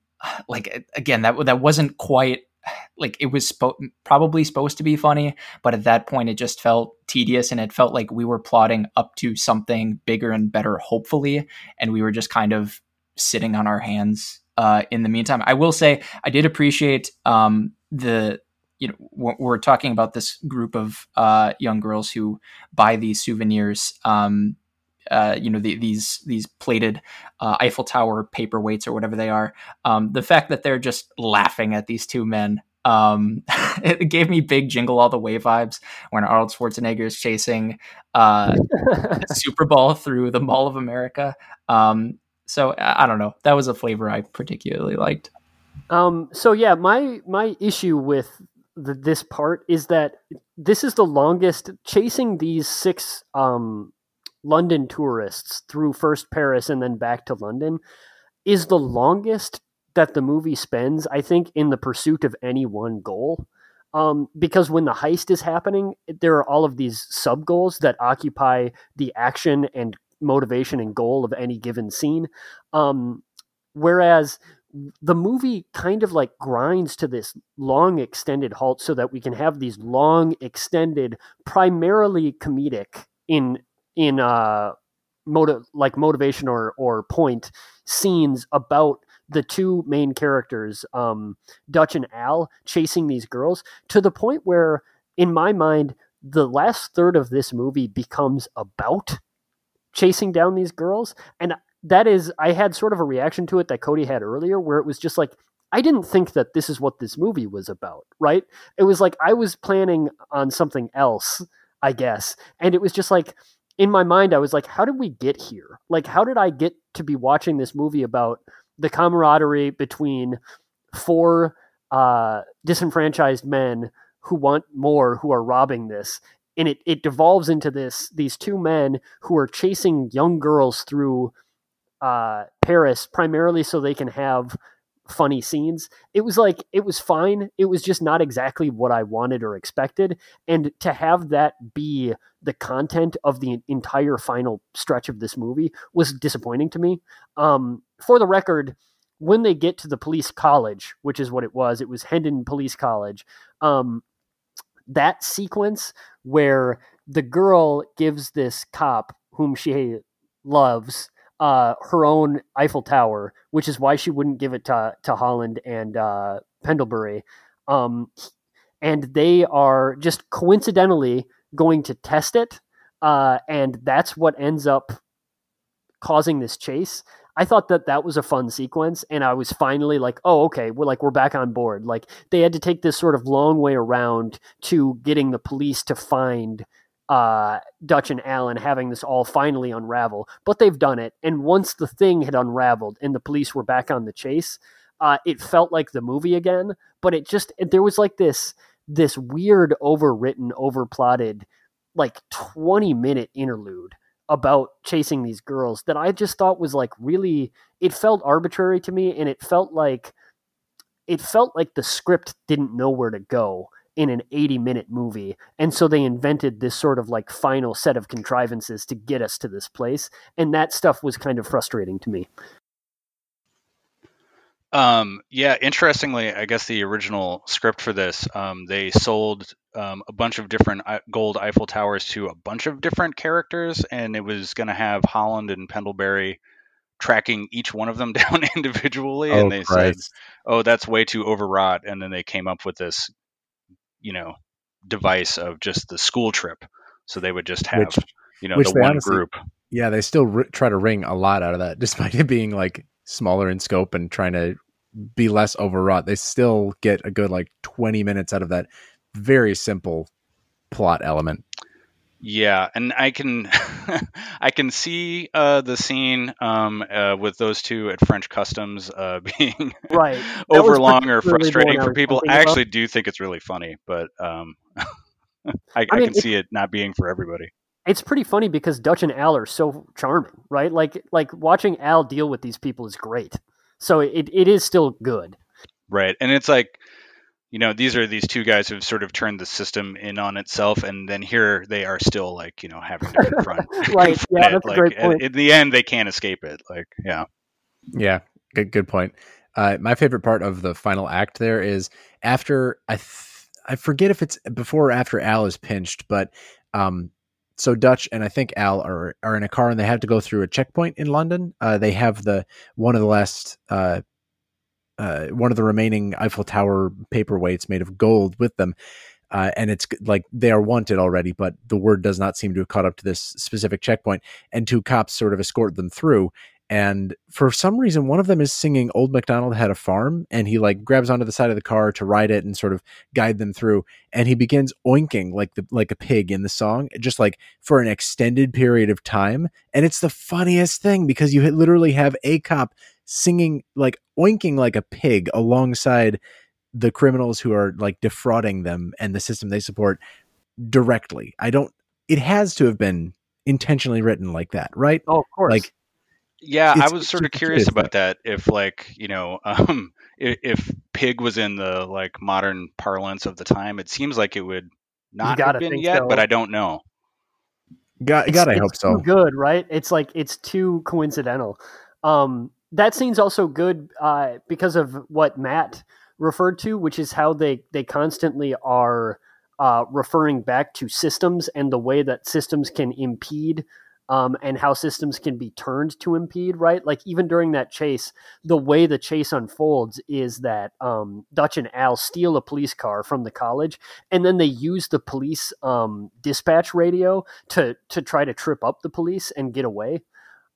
like again, that that wasn't quite like it was spo- probably supposed to be funny, but at that point it just felt tedious and it felt like we were plotting up to something bigger and better, hopefully, and we were just kind of sitting on our hands uh, in the meantime. I will say I did appreciate um, the you know we're talking about this group of uh, young girls who buy these souvenirs um, uh, you know the, these these plated uh, Eiffel Tower paperweights or whatever they are. Um, the fact that they're just laughing at these two men um, it gave me big Jingle All the Way vibes when Arnold Schwarzenegger is chasing uh, Super Bowl through the Mall of America. Um, so I, I don't know. That was a flavor I particularly liked. Um, so yeah, my my issue with the, this part is that this is the longest chasing these six um, London tourists through first Paris and then back to London is the longest that the movie spends, I think, in the pursuit of any one goal. Um, because when the heist is happening, there are all of these sub goals that occupy the action and motivation and goal of any given scene. Um, whereas the movie kind of like grinds to this long extended halt so that we can have these long extended primarily comedic in in uh motive like motivation or or point scenes about the two main characters um Dutch and Al chasing these girls to the point where in my mind the last third of this movie becomes about chasing down these girls. And that is i had sort of a reaction to it that cody had earlier where it was just like i didn't think that this is what this movie was about right? It was like i was planning on something else i guess. And it was just like in my mind, I was like, how did we get here? Like, how did I get to be watching this movie about the camaraderie between four uh, disenfranchised men who want more, who are robbing this? And it, it devolves into this these two men who are chasing young girls through uh, Paris primarily so they can have funny scenes. It was like it was fine. It was just not exactly what I wanted or expected. And to have that be the content of the entire final stretch of this movie was disappointing to me. Um, for the record, when they get to the police college, which is what it was, it was Hendon Police College. Um, that sequence where the girl gives this cop whom she loves uh, her own Eiffel Tower, which is why she wouldn't give it to to Holland and uh, Pendlebury. Um, and they are just coincidentally going to test it, uh, and that's what ends up causing this chase. I thought that that was a fun sequence, and I was finally like, "Oh, okay, we're like we're back on board." Like they had to take this sort of long way around to getting the police to find uh, Dutch and Alan having this all finally unravel, but they've done it. And once the thing had unraveled and the police were back on the chase, uh, it felt like the movie again. But it just there was like this this weird, overwritten, overplotted, like twenty minute interlude about chasing these girls that I just thought was like really. It felt arbitrary to me, and it felt like it felt like the script didn't know where to go in an 80 minute movie. And so they invented this sort of like final set of contrivances to get us to this place. And that stuff was kind of frustrating to me. Um, yeah, interestingly, I guess the original script for this, um, they sold um, a bunch of different uh, gold Eiffel Towers to a bunch of different characters, and it was going to have Holland and Pendlebury tracking each one of them down individually. Oh, and they Christ. said, "Oh, that's way too overwrought," and then they came up with this you know device of just the school trip so they would just have Which- you know the one honestly- group Yeah, they still r- try to wring a lot out of that, despite it being like smaller in scope and trying to be less overwrought. They still get a good like 20 minutes out of that very simple plot element. Yeah and i can i can see uh the scene um uh, with those two at french customs uh being Right. Overlong or particularly the one frustrating I for people i about. actually do think it's really funny but um I, I, mean, can see it not being for everybody It's pretty funny because Dutch and Al are so charming, right? Like like watching Al deal with these people is great. So it, it is still good. Right. And it's like, you know, these are these two guys who've sort of turned the system in on itself, and then here they are still like, you know, having to confront, Right. confront Yeah, it. that's a like, great point. In the end, they can't escape it. Like, yeah. Yeah, good good point. Uh, my favorite part of the final act there is after I th- I forget if it's before or after Al is pinched, but um, so Dutch and I think Al are are in a car and they have to go through a checkpoint in London. Uh, they have the one of the last uh, uh, one of the remaining Eiffel Tower paperweights made of gold with them. Uh, and it's like they are wanted already, but the word does not seem to have caught up to this specific checkpoint. And two cops sort of escort them through and for some reason one of them is singing old macdonald had a farm and he like grabs onto the side of the car to ride it and sort of guide them through and he begins oinking like the like a pig in the song just like for an extended period of time and it's the funniest thing because you literally have a cop singing like oinking like a pig alongside the criminals who are like defrauding them and the system they support directly i don't it has to have been intentionally written like that right oh of course like yeah, I was sort of curious about that. If like you know, um, if, if, pig was in the like modern parlance of the time, it seems like it would not have been yet, so. but I don't know. God, God I hope so. Good, right? It's like it's too coincidental. Um, that scene's also good uh, because of what Matt referred to, which is how they they constantly are uh, referring back to systems and the way that systems can impede um, and how systems can be turned to impede, right? Like even during that chase, the way the chase unfolds is that um, Dutch and Al steal a police car from the college, and then they use the police um, dispatch radio to to try to trip up the police and get away.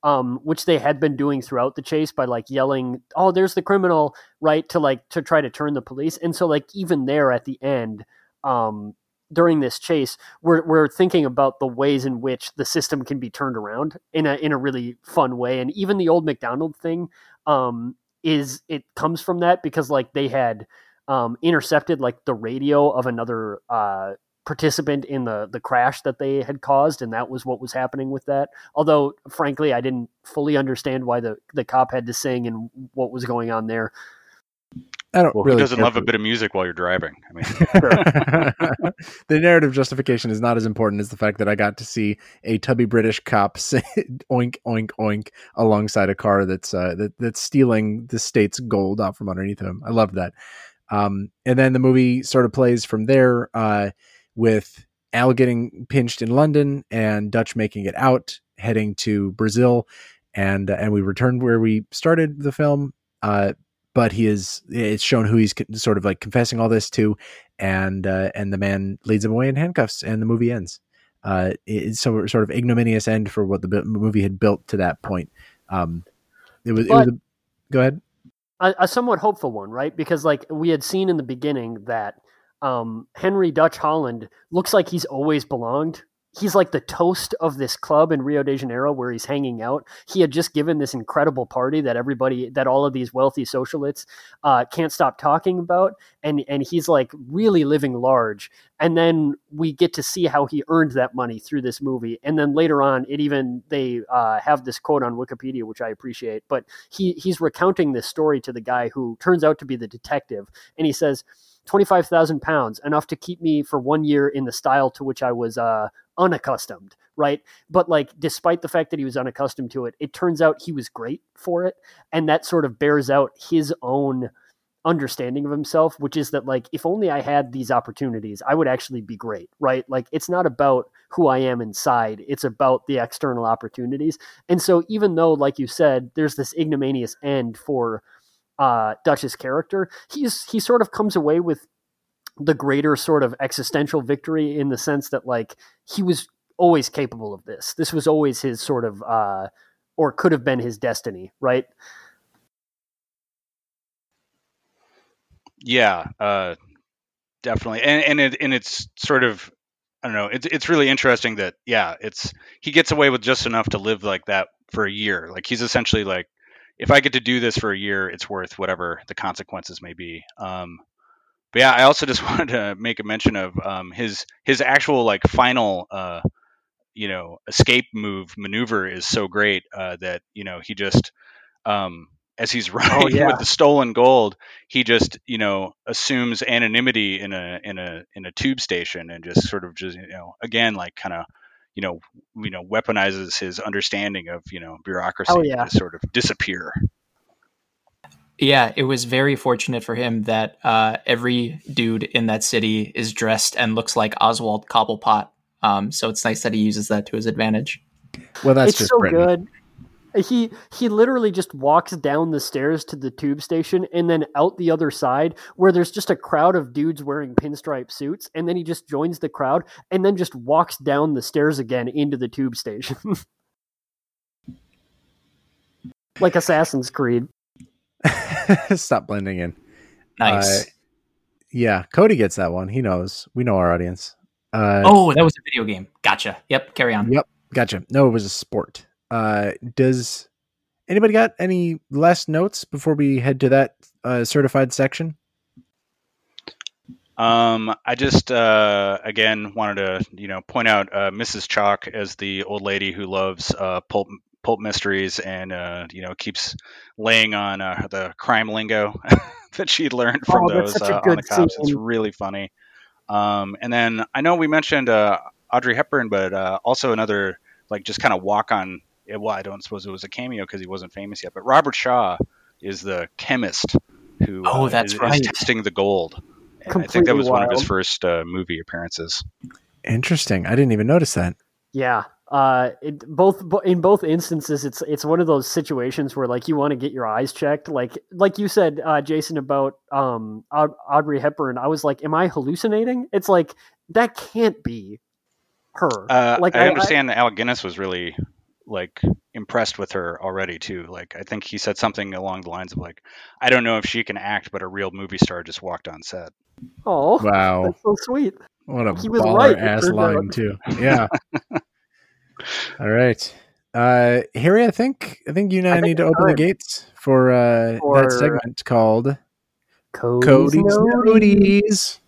Um, which they had been doing throughout the chase by like yelling, "Oh, there's the criminal!" Right to like to try to turn the police, and so like even there at the end, um, during this chase, we're we're thinking about the ways in which the system can be turned around in a in a really fun way. And even the old MacDonald thing um, is it comes from that because like they had um, intercepted like the radio of another uh, participant in the the crash that they had caused, and that was what was happening with that. Although, frankly, I didn't fully understand why the the cop had to sing and what was going on there. I don't well, really. Who doesn't love a bit of music while you're driving? I mean, the narrative justification is not as important as the fact that I got to see a tubby British cop say, "oink oink oink" alongside a car that's uh, that, that's stealing the state's gold out from underneath him. I love that. Um, and then the movie sort of plays from there uh, with Al getting pinched in London and Dutch making it out, heading to Brazil, and uh, and we returned where we started the film. Uh, but he is it's shown who he's sort of like confessing all this to. And uh, and the man leads him away in handcuffs and the movie ends. Uh, it's so sort of ignominious end for what the movie had built to that point. Um, it was, it was a, go ahead. A, a, somewhat hopeful one right? Because like we had seen in the beginning that um, henry dutch holland looks like he's always belonged he's like the toast of this club in Rio de Janeiro where he's hanging out. He had just given this incredible party that everybody, that all of these wealthy socialites uh, can't stop talking about, and and he's like really living large. And then we get to see how he earned that money through this movie. And then later on, it even they uh, have this quote on Wikipedia, which I appreciate. But he he's recounting this story to the guy who turns out to be the detective, and he says. 25,000 pounds, enough to keep me for one year in the style to which I was uh, unaccustomed, right? But like, despite the fact that he was unaccustomed to it, it turns out he was great for it. And that sort of bears out his own understanding of himself, which is that like, if only I had these opportunities, I would actually be great, right? Like, it's not about who I am inside, it's about the external opportunities. And so, even though, like you said, there's this ignominious end for uh, Dutch's character, he's he sort of comes away with the greater sort of existential victory in the sense that like he was always capable of this. This was always his sort of uh, or could have been his destiny, right? Yeah, uh, definitely, and and it and it's sort of I don't know. It's it's really interesting that yeah, it's he gets away with just enough to live like that for a year. Like he's essentially like if I get to do this for a year, it's worth whatever the consequences may be. Um, but yeah, I also just wanted to make a mention of um, his his actual like final uh, you know escape move maneuver is so great uh, that you know he just um, as he's running oh, yeah. with the stolen gold, he just you know assumes anonymity in a in a in a tube station and just sort of just you know again like kind of you know you know weaponizes his understanding of you know bureaucracy oh, yeah. to sort of disappear. Yeah, it was very fortunate for him that uh, every dude in that city is dressed and looks like Oswald Cobblepot. Um, so it's nice that he uses that to his advantage. Well, that's it's just so Britain. good. He he literally just walks down the stairs to the tube station and then out the other side where there's just a crowd of dudes wearing pinstripe suits and then he just joins the crowd and then just walks down the stairs again into the tube station. like Assassin's Creed. Stop blending in. Nice. Uh, yeah, Cody gets that one. He knows. We know our audience. Uh, oh, that was a video game. Gotcha. Yep. Carry on. Yep. Gotcha. No, it was a sport. Uh, does anybody got any last notes before we head to that uh, certified section? Um, I just uh, again wanted to you know point out uh, Mrs. Chalk as the old lady who loves uh, pulp pulp mysteries and uh, you know keeps laying on uh, the crime lingo that she learned from Oh, those uh, on the cops. It's really funny. Um, and then I know we mentioned uh, Audrey Hepburn, but uh, also another like just kind of walk on. Well, I don't suppose it was a cameo because he wasn't famous yet, but Robert Shaw is the chemist who Oh, uh, that's is, right. is testing the gold. I think that Completely was one of his first uh, movie appearances. Interesting. I didn't even notice that. Yeah. Uh, it, both in both instances, it's it's one of those situations where like you want to get your eyes checked, like like you said, uh, Jason about um Audrey Hepburn. I was like, am I hallucinating? It's like that can't be her. Uh, like I understand that Alec Guinness was really like impressed with her already too. Like I think he said something along the lines of like, I don't know if she can act, but a real movie star just walked on set. oh, Wow. that's so sweet. What a He was baller right, ass turned line out. too. Yeah. All right. Uh Harry, I think I think you now I think need to it's open the gates for uh For- that segment called Cody's Cody's Noties.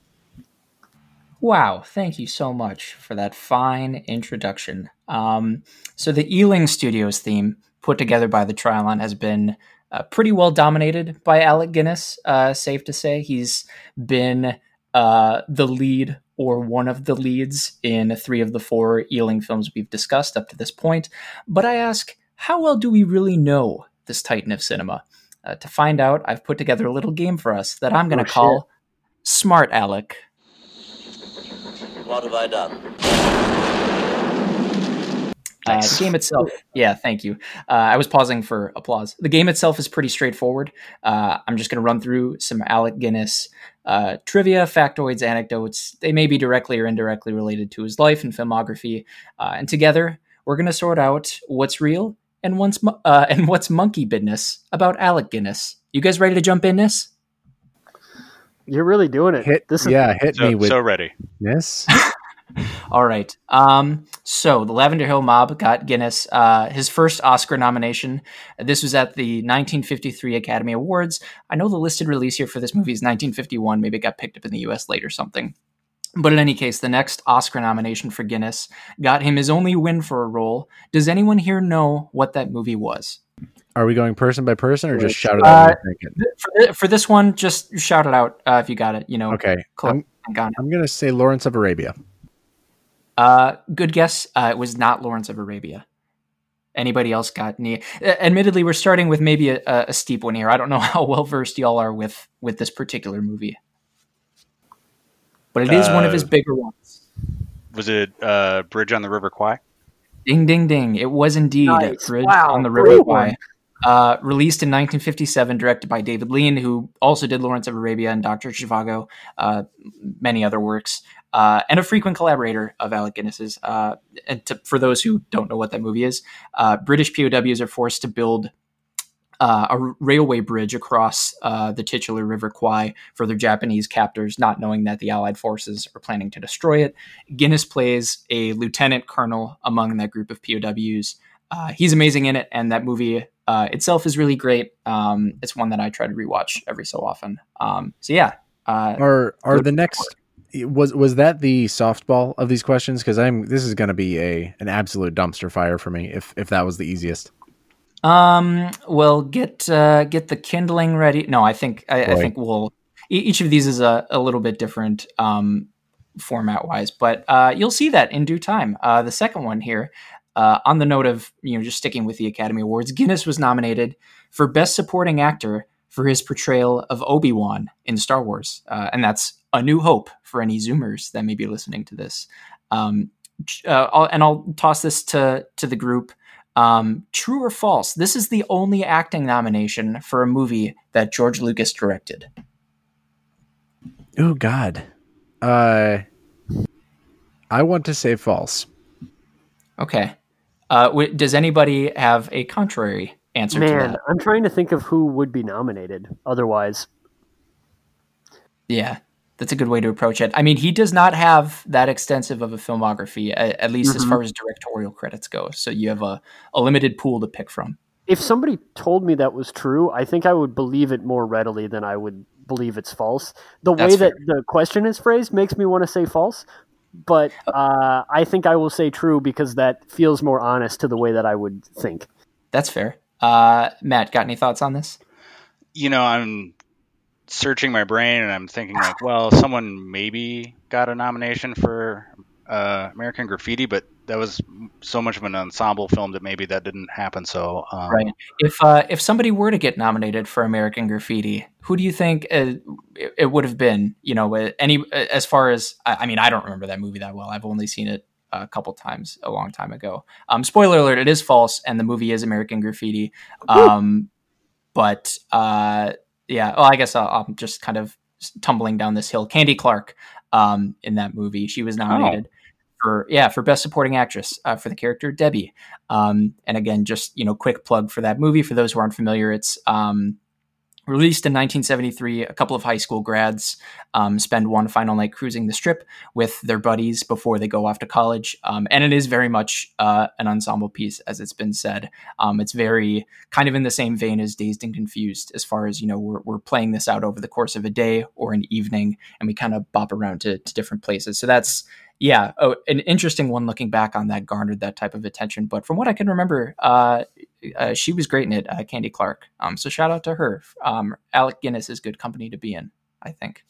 Wow, thank you so much for that fine introduction. Um, so, the Ealing Studios theme, put together by the Trylon, has been uh, pretty well dominated by Alec Guinness, uh, safe to say. He's been uh, the lead or one of the leads in three of the four Ealing films we've discussed up to this point. But I ask, how well do we really know this titan of cinema? Uh, to find out, I've put together a little game for us that I'm going Oh, to call Smart Alec. What have I done? Uh, Nice. game itself, yeah, thank you. Uh, I was pausing for applause. The game itself is pretty straightforward. Uh, I'm just going to run through some Alec Guinness uh, trivia, factoids, anecdotes. They may be directly or indirectly related to his life and filmography. Uh, and together, we're going to sort out what's real and what's mo- uh, and what's monkey business about Alec Guinness. You guys ready to jump in this? You're really doing it. Hit this is yeah, hit So, me with so ready. Yes. All right. Um, so the Lavender Hill Mob got Guinness uh, his first Oscar nomination. This was at the 1953 Academy Awards. I know the listed release here for this movie is 1951. Maybe it got picked up in the U.S. late or something. But in any case, the next Oscar nomination for Guinness got him his only win for a role. Does anyone here know what that movie was? Are we going person by person or just shout it Uh, out? when you think it? For, for this one, just shout it out uh, if you got it. You know, Okay. click I'm, and got it. I'm gonna say Lawrence of Arabia. Uh, good guess. Uh, it was not Lawrence of Arabia. Anybody else got any? Uh, admittedly, we're starting with maybe a, a steep one here. I don't know how well versed y'all are with with this particular movie, but it is one of his Uh, bigger ones. Was it uh, Bridge on the River Kwai? Ding, ding, ding! It was indeed Nice. Bridge Wow, on the River one. Kwai. Uh, released in 1957, directed by David Lean, who also did Lawrence of Arabia and Doctor Zhivago, uh, many other works, uh, and a frequent collaborator of Alec Guinness's. Uh, and to, for those who don't know what that movie is, uh, British POWs are forced to build a railway bridge across the titular River Kwai for their Japanese captors, not knowing that the Allied forces are planning to destroy it. Guinness plays a lieutenant colonel among that group of POWs. He's amazing in it, and that movie uh, itself is really great. Um, it's one that I try to rewatch every so often. Um, so yeah, uh, Are are the next was was that the softball of these questions? Because I'm this is gonna be a an absolute dumpster fire for me if if that was the easiest. Um. Well, get uh, get the kindling ready. No, I think I, I think we'll each of these is a, a little bit different um, format wise, but uh, you'll see that in due time. Uh, the second one here, uh, on the note of you know just sticking with the Academy Awards, Guinness was nominated for Best Supporting Actor for his portrayal of Obi Wan in Star Wars, uh, and that's A New Hope for any Zoomers that may be listening to this. Um, uh, I'll, and I'll toss this to to the group. Um, true or false? This is the only acting nomination for a movie that George Lucas directed. Oh God, uh, I want to say false. Okay. Uh, w- does anybody have a contrary answer to Man, that? I'm trying to think of who would be nominated otherwise. Yeah, that's a good way to approach it. I mean, he does not have that extensive of a filmography, a- at least as Mhm. far as directorial credits go. So you have a, a limited pool to pick from. If somebody told me that was true, I think I would believe it more readily than I would believe it's false. The That's way that the question is phrased makes me want to say false, but uh, I think I will say true because that feels more honest to the way that I would think. That's fair. Uh, Matt, got any thoughts on this? You know, I'm searching my brain and I'm thinking like, well, someone maybe got a nomination for uh, American Graffiti, but that was so much of an ensemble film that maybe that didn't happen. So, um, Right. If uh, if somebody were to get nominated for American Graffiti, who do you think uh, it, it would have been? You know, uh, any uh, as far as I, I mean, I don't remember that movie that well. I've only seen it a couple times a long time ago. Um, spoiler alert: it is false, and the movie is American Graffiti. Um, but uh, yeah, well, I guess I'll, I'm just kind of tumbling down this hill. Candy Clark um, in that movie, she was nominated. For, yeah, for best supporting actress uh, for the character Debbie, um, and again, just you know, quick plug for that movie for those who aren't familiar. It's um, released in 1973. A couple of high school grads um, spend one final night cruising the strip with their buddies before they go off to college, um, and it is very much uh, an ensemble piece, as it's been said. Um, it's very kind of in the same vein as Dazed and Confused, as far as you know, we're we're playing this out over the course of a day or an evening, and we kind of bop around to, to different places. So that's yeah, oh, an interesting one looking back on that garnered that type of attention. But from what I can remember, uh, uh, she was great in it, uh, Candy Clark. Um, so shout out to her. Um, Alec Guinness is good company to be in, I think.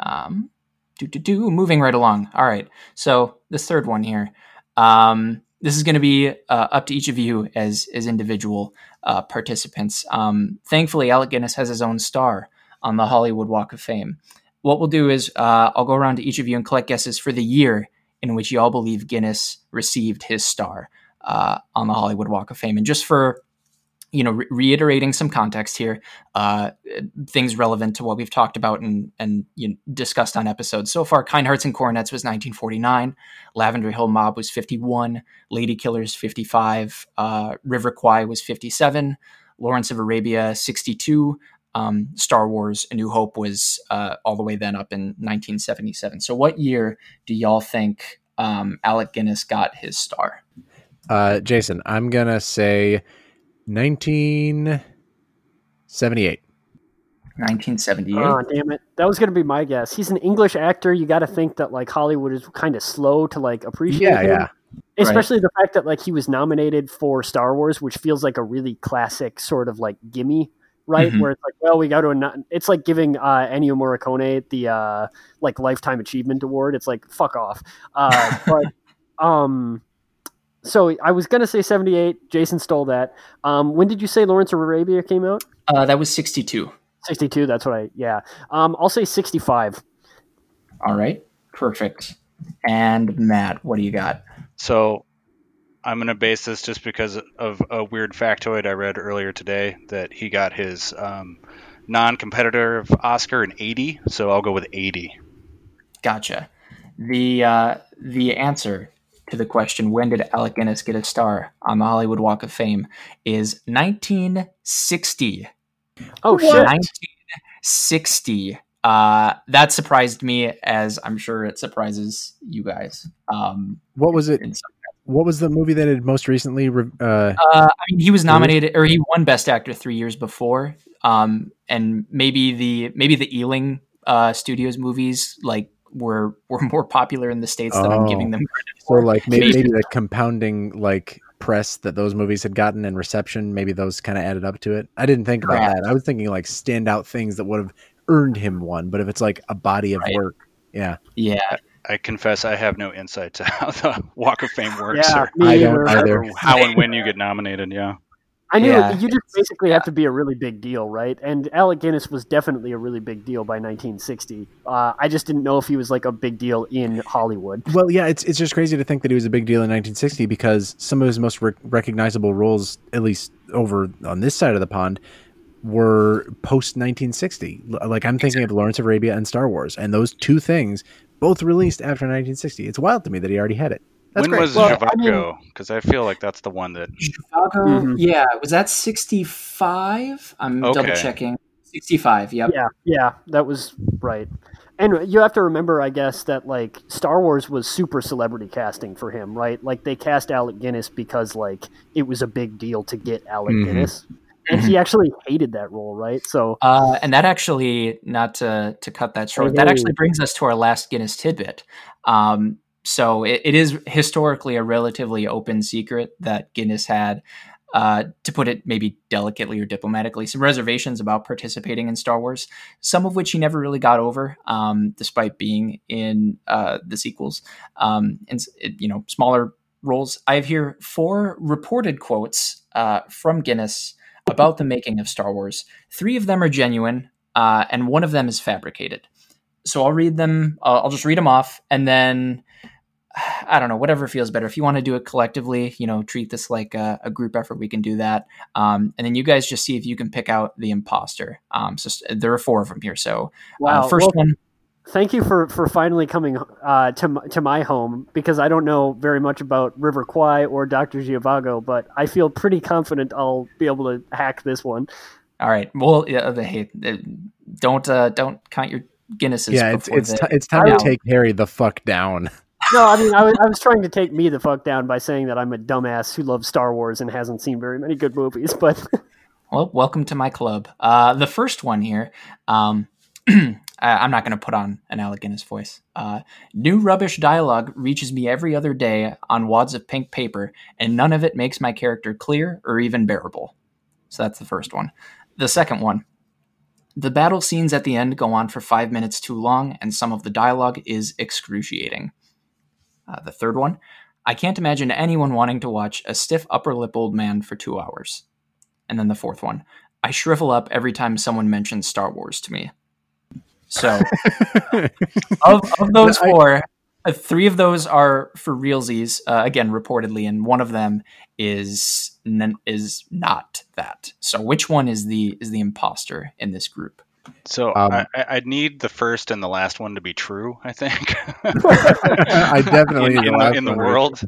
Um, do do do. Moving right along. All right. So this third one here. Um, this is going to be uh, up to each of you as as individual uh, participants. Um, thankfully, Alec Guinness has his own star on the Hollywood Walk of Fame what we'll do is uh, I'll go around to each of you and collect guesses for the year in which you all believe Guinness received his star uh, on the Hollywood Walk of Fame. And just for you know, re- reiterating some context here, uh, things relevant to what we've talked about and and you know, discussed on episodes. So far. Kind Hearts and Coronets was 1949, Lavender Hill Mob was 51, Lady Killers 55, uh, River Kwai was 57, Lawrence of Arabia 62, um, Star Wars: A New Hope was uh, all the way then up in 1977. So, what year do y'all think um, Alec Guinness got his star? Uh, Jason, I'm gonna say 1978. 1978. Oh, damn it. That was going to be my guess. He's an English actor. You got to think that like Hollywood is kind of slow to like appreciate Yeah, him. yeah. Especially the fact that like he was nominated for Star Wars, which feels like a really classic sort of like gimme, right? Mhm. Where it's like, well, we got to. ano- It's like giving uh, Ennio Morricone the uh, like lifetime achievement award. It's like fuck off. Uh, but um, so I was gonna say seventy eight. Jason stole that. Um, when did you say Lawrence of Arabia came out? Uh, that was 62. 62 that's what i yeah um i'll say 65 All right, perfect. And Matt, what do you got? So I'm going to base this just because of a weird factoid I read earlier today that he got his um, non-competitive Oscar in 80. So I'll go with 80. Gotcha. The uh, the answer to the question when did Alec Guinness get a star on the Hollywood Walk of Fame is 1960. oh shit 1960. Uh, that surprised me, as I'm sure it surprises you guys. Um, What was it? in some- What was the movie that had most recently? re- Uh, uh, I mean, he was nominated, or he won Best Actor three years before. Um, and maybe the maybe the Ealing uh, Studios movies like were were more popular in the states than I'm Oh. giving them credit so for. like maybe, Maybe- maybe the compounding like press that those movies had gotten and reception, maybe those kind of added up to it. I didn't think about Perhaps. that. I was thinking like standout things that would have earned him one. But if it's like a body of Right. work, yeah, Yeah, I confess I have no insight to how the Walk of Fame works yeah or, me I don't either. either. or how and when you get nominated. Yeah. I knew Yeah, you just basically have to be a really big deal, right? And Alec Guinness was definitely a really big deal by 1960. Uh, I just didn't know if he was like a big deal in Hollywood. Well, yeah, it's it's just crazy to think that he was a big deal in 1960 because some of his most rec- recognizable roles, at least over on this side of the pond, were post 1960. Like I'm thinking of Lawrence of Arabia and Star Wars, and those two things both released after 1960. It's wild to me that he already had it. That's when great. was Well, Zhivago? Because I feel like that's the one that. Chicago, Mhm. yeah, was that 65? I'm Okay. double checking. 65, yep. Yeah, yeah, that was right. And you have to remember, I guess, that like Star Wars was super celebrity casting for him, right? Like they cast Alec Guinness because like it was a big deal to get Alec Mhm. Guinness, and he actually hated that role, right? So Uh, and that actually, not to, to cut that short, that actually brings us to our last Guinness tidbit. Um, so it, it is historically a relatively open secret that Guinness had, uh, to put it maybe delicately or diplomatically, some reservations about participating in Star Wars, some of which he never really got over, um, despite being in uh, the sequels um, and it- you know smaller roles. I have here four reported quotes uh, from Guinness about the making of Star Wars. Three of them are genuine, uh, and one of them is fabricated. So I'll read them. Uh, I'll just read them off, and then I don't know, whatever feels better. If you want to do it collectively, you know, treat this like a, a group effort. We can do that, um, and then you guys just see if you can pick out the imposter. Um, so there are four of them here. So uh, first well, one, thank you for for finally coming uh, to m- to my home because I don't know very much about River Kwai or Doctor Zhivago, but I feel pretty confident I'll be able to hack this one. all right. Well, yeah, hey, uh, don't uh, don't count your Guinnesses. yeah, it's it's the- ti it's time Yeah. to take Harry the fuck down. No, I mean I was, I was trying to take me the fuck down by saying that I'm a dumbass who loves Star Wars and hasn't seen very many good movies, but Well, welcome to my club. Uh, the first one here, um, I- I'm not going to put on an Alec Guinness voice. Uh, new rubbish dialogue reaches me every other day on wads of pink paper, and none of it makes my character clear or even bearable. So that's the first one. The second one. The battle scenes at the end go on for five minutes too long, and some of the dialogue is excruciating. Uh, the third one. I can't imagine anyone wanting to watch a stiff upper lip old man for two hours. And then the fourth one. I shrivel up every time someone mentions Star Wars to me. So, of, of those I- four, uh, three of those are for realsies, uh, again, reportedly, and one of them is n- is not that. So, which one is the is the imposter in this group? So Um, I, I I'd need the first and the last one to be true. I think. I definitely in, need in the the, in the world.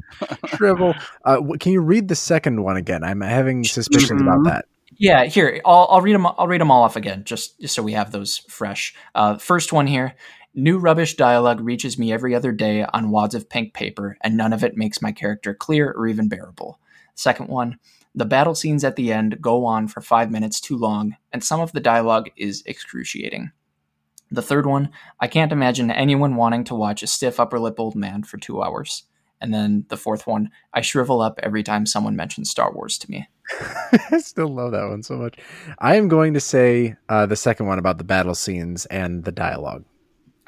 Shrivel. Uh, can you read the second one again? I'm having suspicions about Mhm. that. Yeah, here I'll, I'll read them. I'll read them all off again, just, just so we have those fresh. Uh, first one here: new rubbish dialogue reaches me every other day on wads of pink paper, and none of it makes my character clear or even bearable. Second one: the battle scenes at the end go on for five minutes too long, and some of the dialogue is excruciating. The third one: I can't imagine anyone wanting to watch a stiff upper lip old man for two hours. And then the fourth one: I shrivel up every time someone mentions Star Wars to me. I still love that one so much. I am going to say uh, the second one about the battle scenes and the dialogue.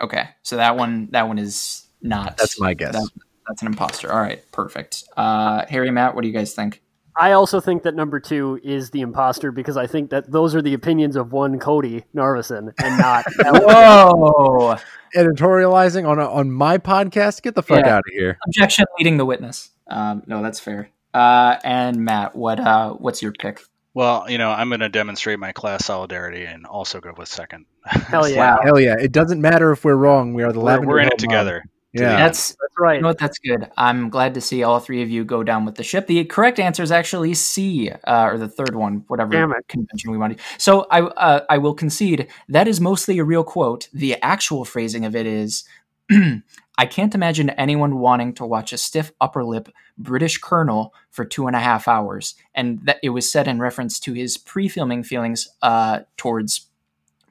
Okay, so that one that one is not. That's my guess. that- that's an imposter. All right, perfect. Uh, Harry, Matt, what do you guys think? I also think that number two is the imposter because I think that those are the opinions of one Cody Narvison and not. Whoa! Editorializing on a, on my podcast? Get the fuck Yeah. out of here. Objection leading the witness. Um, no, that's fair. Uh, and Matt, what uh, what's your pick? Well, you know, I'm going to demonstrate my class solidarity and also go with second. Hell yeah, Wow. Hell yeah! It doesn't matter if we're wrong. We are the We're, we're in it Mob. together. Yeah. That's that's right. you know what? That's good. I'm glad to see all three of you go down with the ship. The correct answer is actually C, uh, or the third one, whatever convention we want to. So I uh, I will concede that is mostly a real quote. The actual phrasing of it is, "I can't imagine anyone wanting to watch a stiff upper lip British colonel for two and a half hours," and that it was said in reference to his pre-filming feelings uh, towards.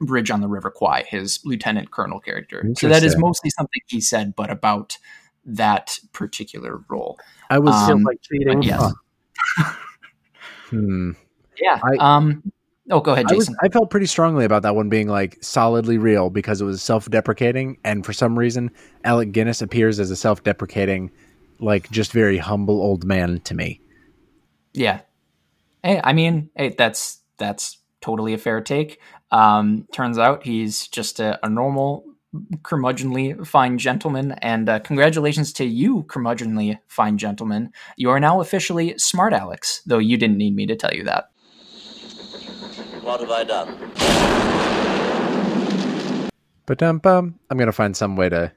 Bridge on the River Kwai, his lieutenant colonel character. So that is mostly something he said, but about that particular role. I was. Um, Feels like cheating. Yes. hmm. Yeah. I- um. Oh, go ahead, I was. Jason. I felt pretty strongly about that one being like solidly real because it was self-deprecating, and for some reason, Alec Guinness appears as a self-deprecating, like just very humble old man to me. yeah. Hey, I mean, hey, that's that's totally a fair take. Um, turns out he's just a, a normal, curmudgeonly fine gentleman, and uh, congratulations to you, curmudgeonly fine gentleman. You are now officially smart Alex, though you didn't need me to tell you that. What have I done? But um, bum, I'm gonna find some way to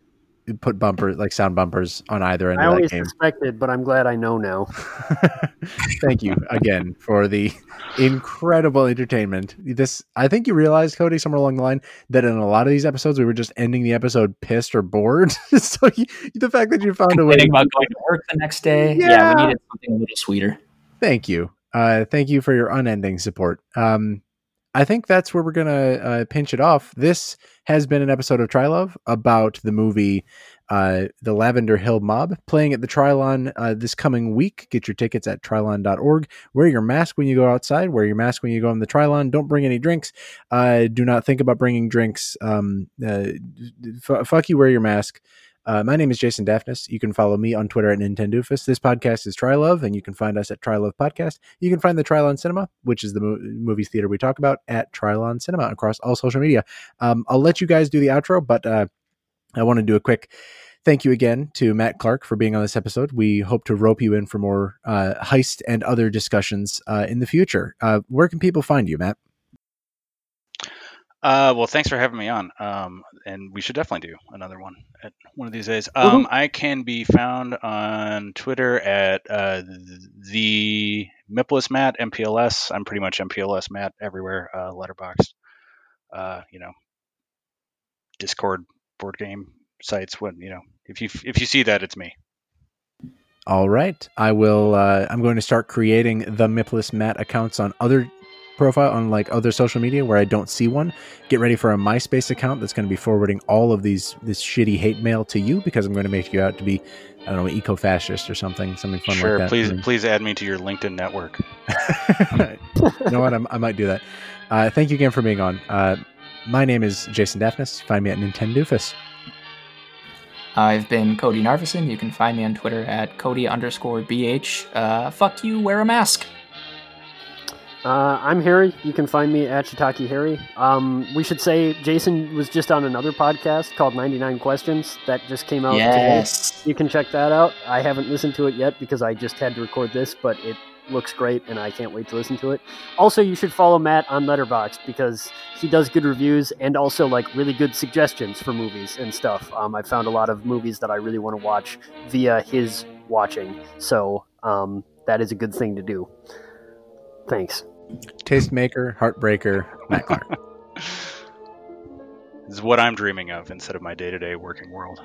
put bumpers like sound bumpers on either end I of that always game. suspected, but I'm glad I know now. Thank you again for the incredible entertainment. This I think you realized, Cody, somewhere along the line, that in a lot of these episodes we were just ending the episode pissed or bored. so you, the fact that you found a way. About going to work the next day. Yeah, Yeah. we needed something a little sweeter. Thank you. Uh, thank you for your unending support. Um, I think that's where we're gonna uh, pinch it off. This has been an episode of Trylove about the movie uh, The Lavender Hill Mob, playing at the Trylon uh, this coming week. Get your tickets at trylon.org. Wear your mask when you go outside. Wear your mask when you go on the Trylon. Don't bring any drinks. Uh, do not think about bringing drinks. Um, uh, f- fuck you. Wear your mask. Uh, my name is Jason Daphnis. You can follow me on Twitter at Nintendoofus. This podcast is Trylove, and you can find us at Trylove Podcast. You can find the Trylon Cinema, which is the mo- movie theater we talk about, at Trylon Cinema across all social media. Um, I'll let you guys do the outro, but uh, I want to do a quick thank you again to Matt Clark for being on this episode. We hope to rope you in for more uh, heist and other discussions uh, in the future. Uh, where can people find you, Matt? Uh, well, thanks for having me on. Um, and we should definitely do another one at one of these days. Um, I can be found on Twitter at uh, the Mipless Matt MPLS. I'm pretty much MPLS Matt everywhere. Uh, Letterboxd. Uh, you know, Discord, board game sites. When you know, if you if you see that, it's me. All right. I will uh I'm going to start creating the Mipless Matt accounts on other profile on like other social media where I don't see one. Get ready for a MySpace account that's going to be forwarding all of these this shitty hate mail to you because I'm going to make you out to be I don't know, eco-fascist or something, something fun sure, like that. please I mean- please add me to your LinkedIn network. you know what? I'm, I might do that. Uh, thank you again for being on. Uh, my name is Jason Daphnis. Find me at Nintendoofus. I've been Cody Narvison. You can find me on Twitter at Cody underscore BH. Uh, fuck you, wear a mask. Uh, I'm Harry. You can find me at Shiitake Harry. Um, we should say Jason was just on another podcast called 99 Questions that just came out today. You can check that out. I haven't listened to it yet because I just had to record this, but it looks great and I can't wait to listen to it. Also, you should follow Matt on Letterboxd because he does good reviews and also like really good suggestions for movies and stuff. Um, I found a lot of movies that I really want to watch via his watching, so um, that is a good thing to do. Thanks. Tastemaker, Heartbreaker, Matt Clark. This is what I'm dreaming of instead of my day to day working world.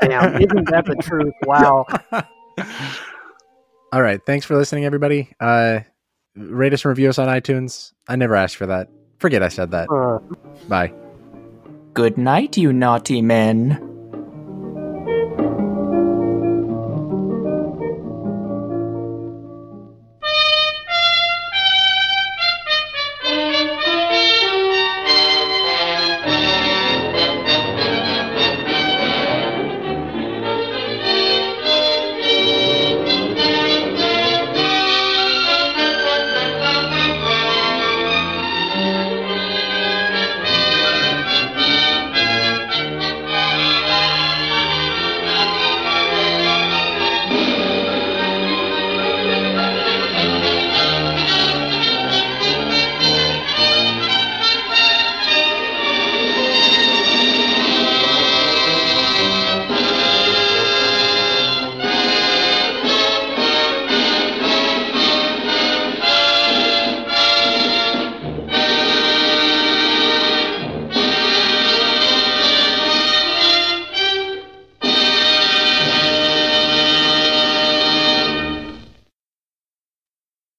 Damn, isn't that the truth? Wow. All right. Thanks for listening, everybody. Uh, rate us and review us on iTunes. I never asked for that. Forget I said that. Uh, Bye. Good night, you naughty men.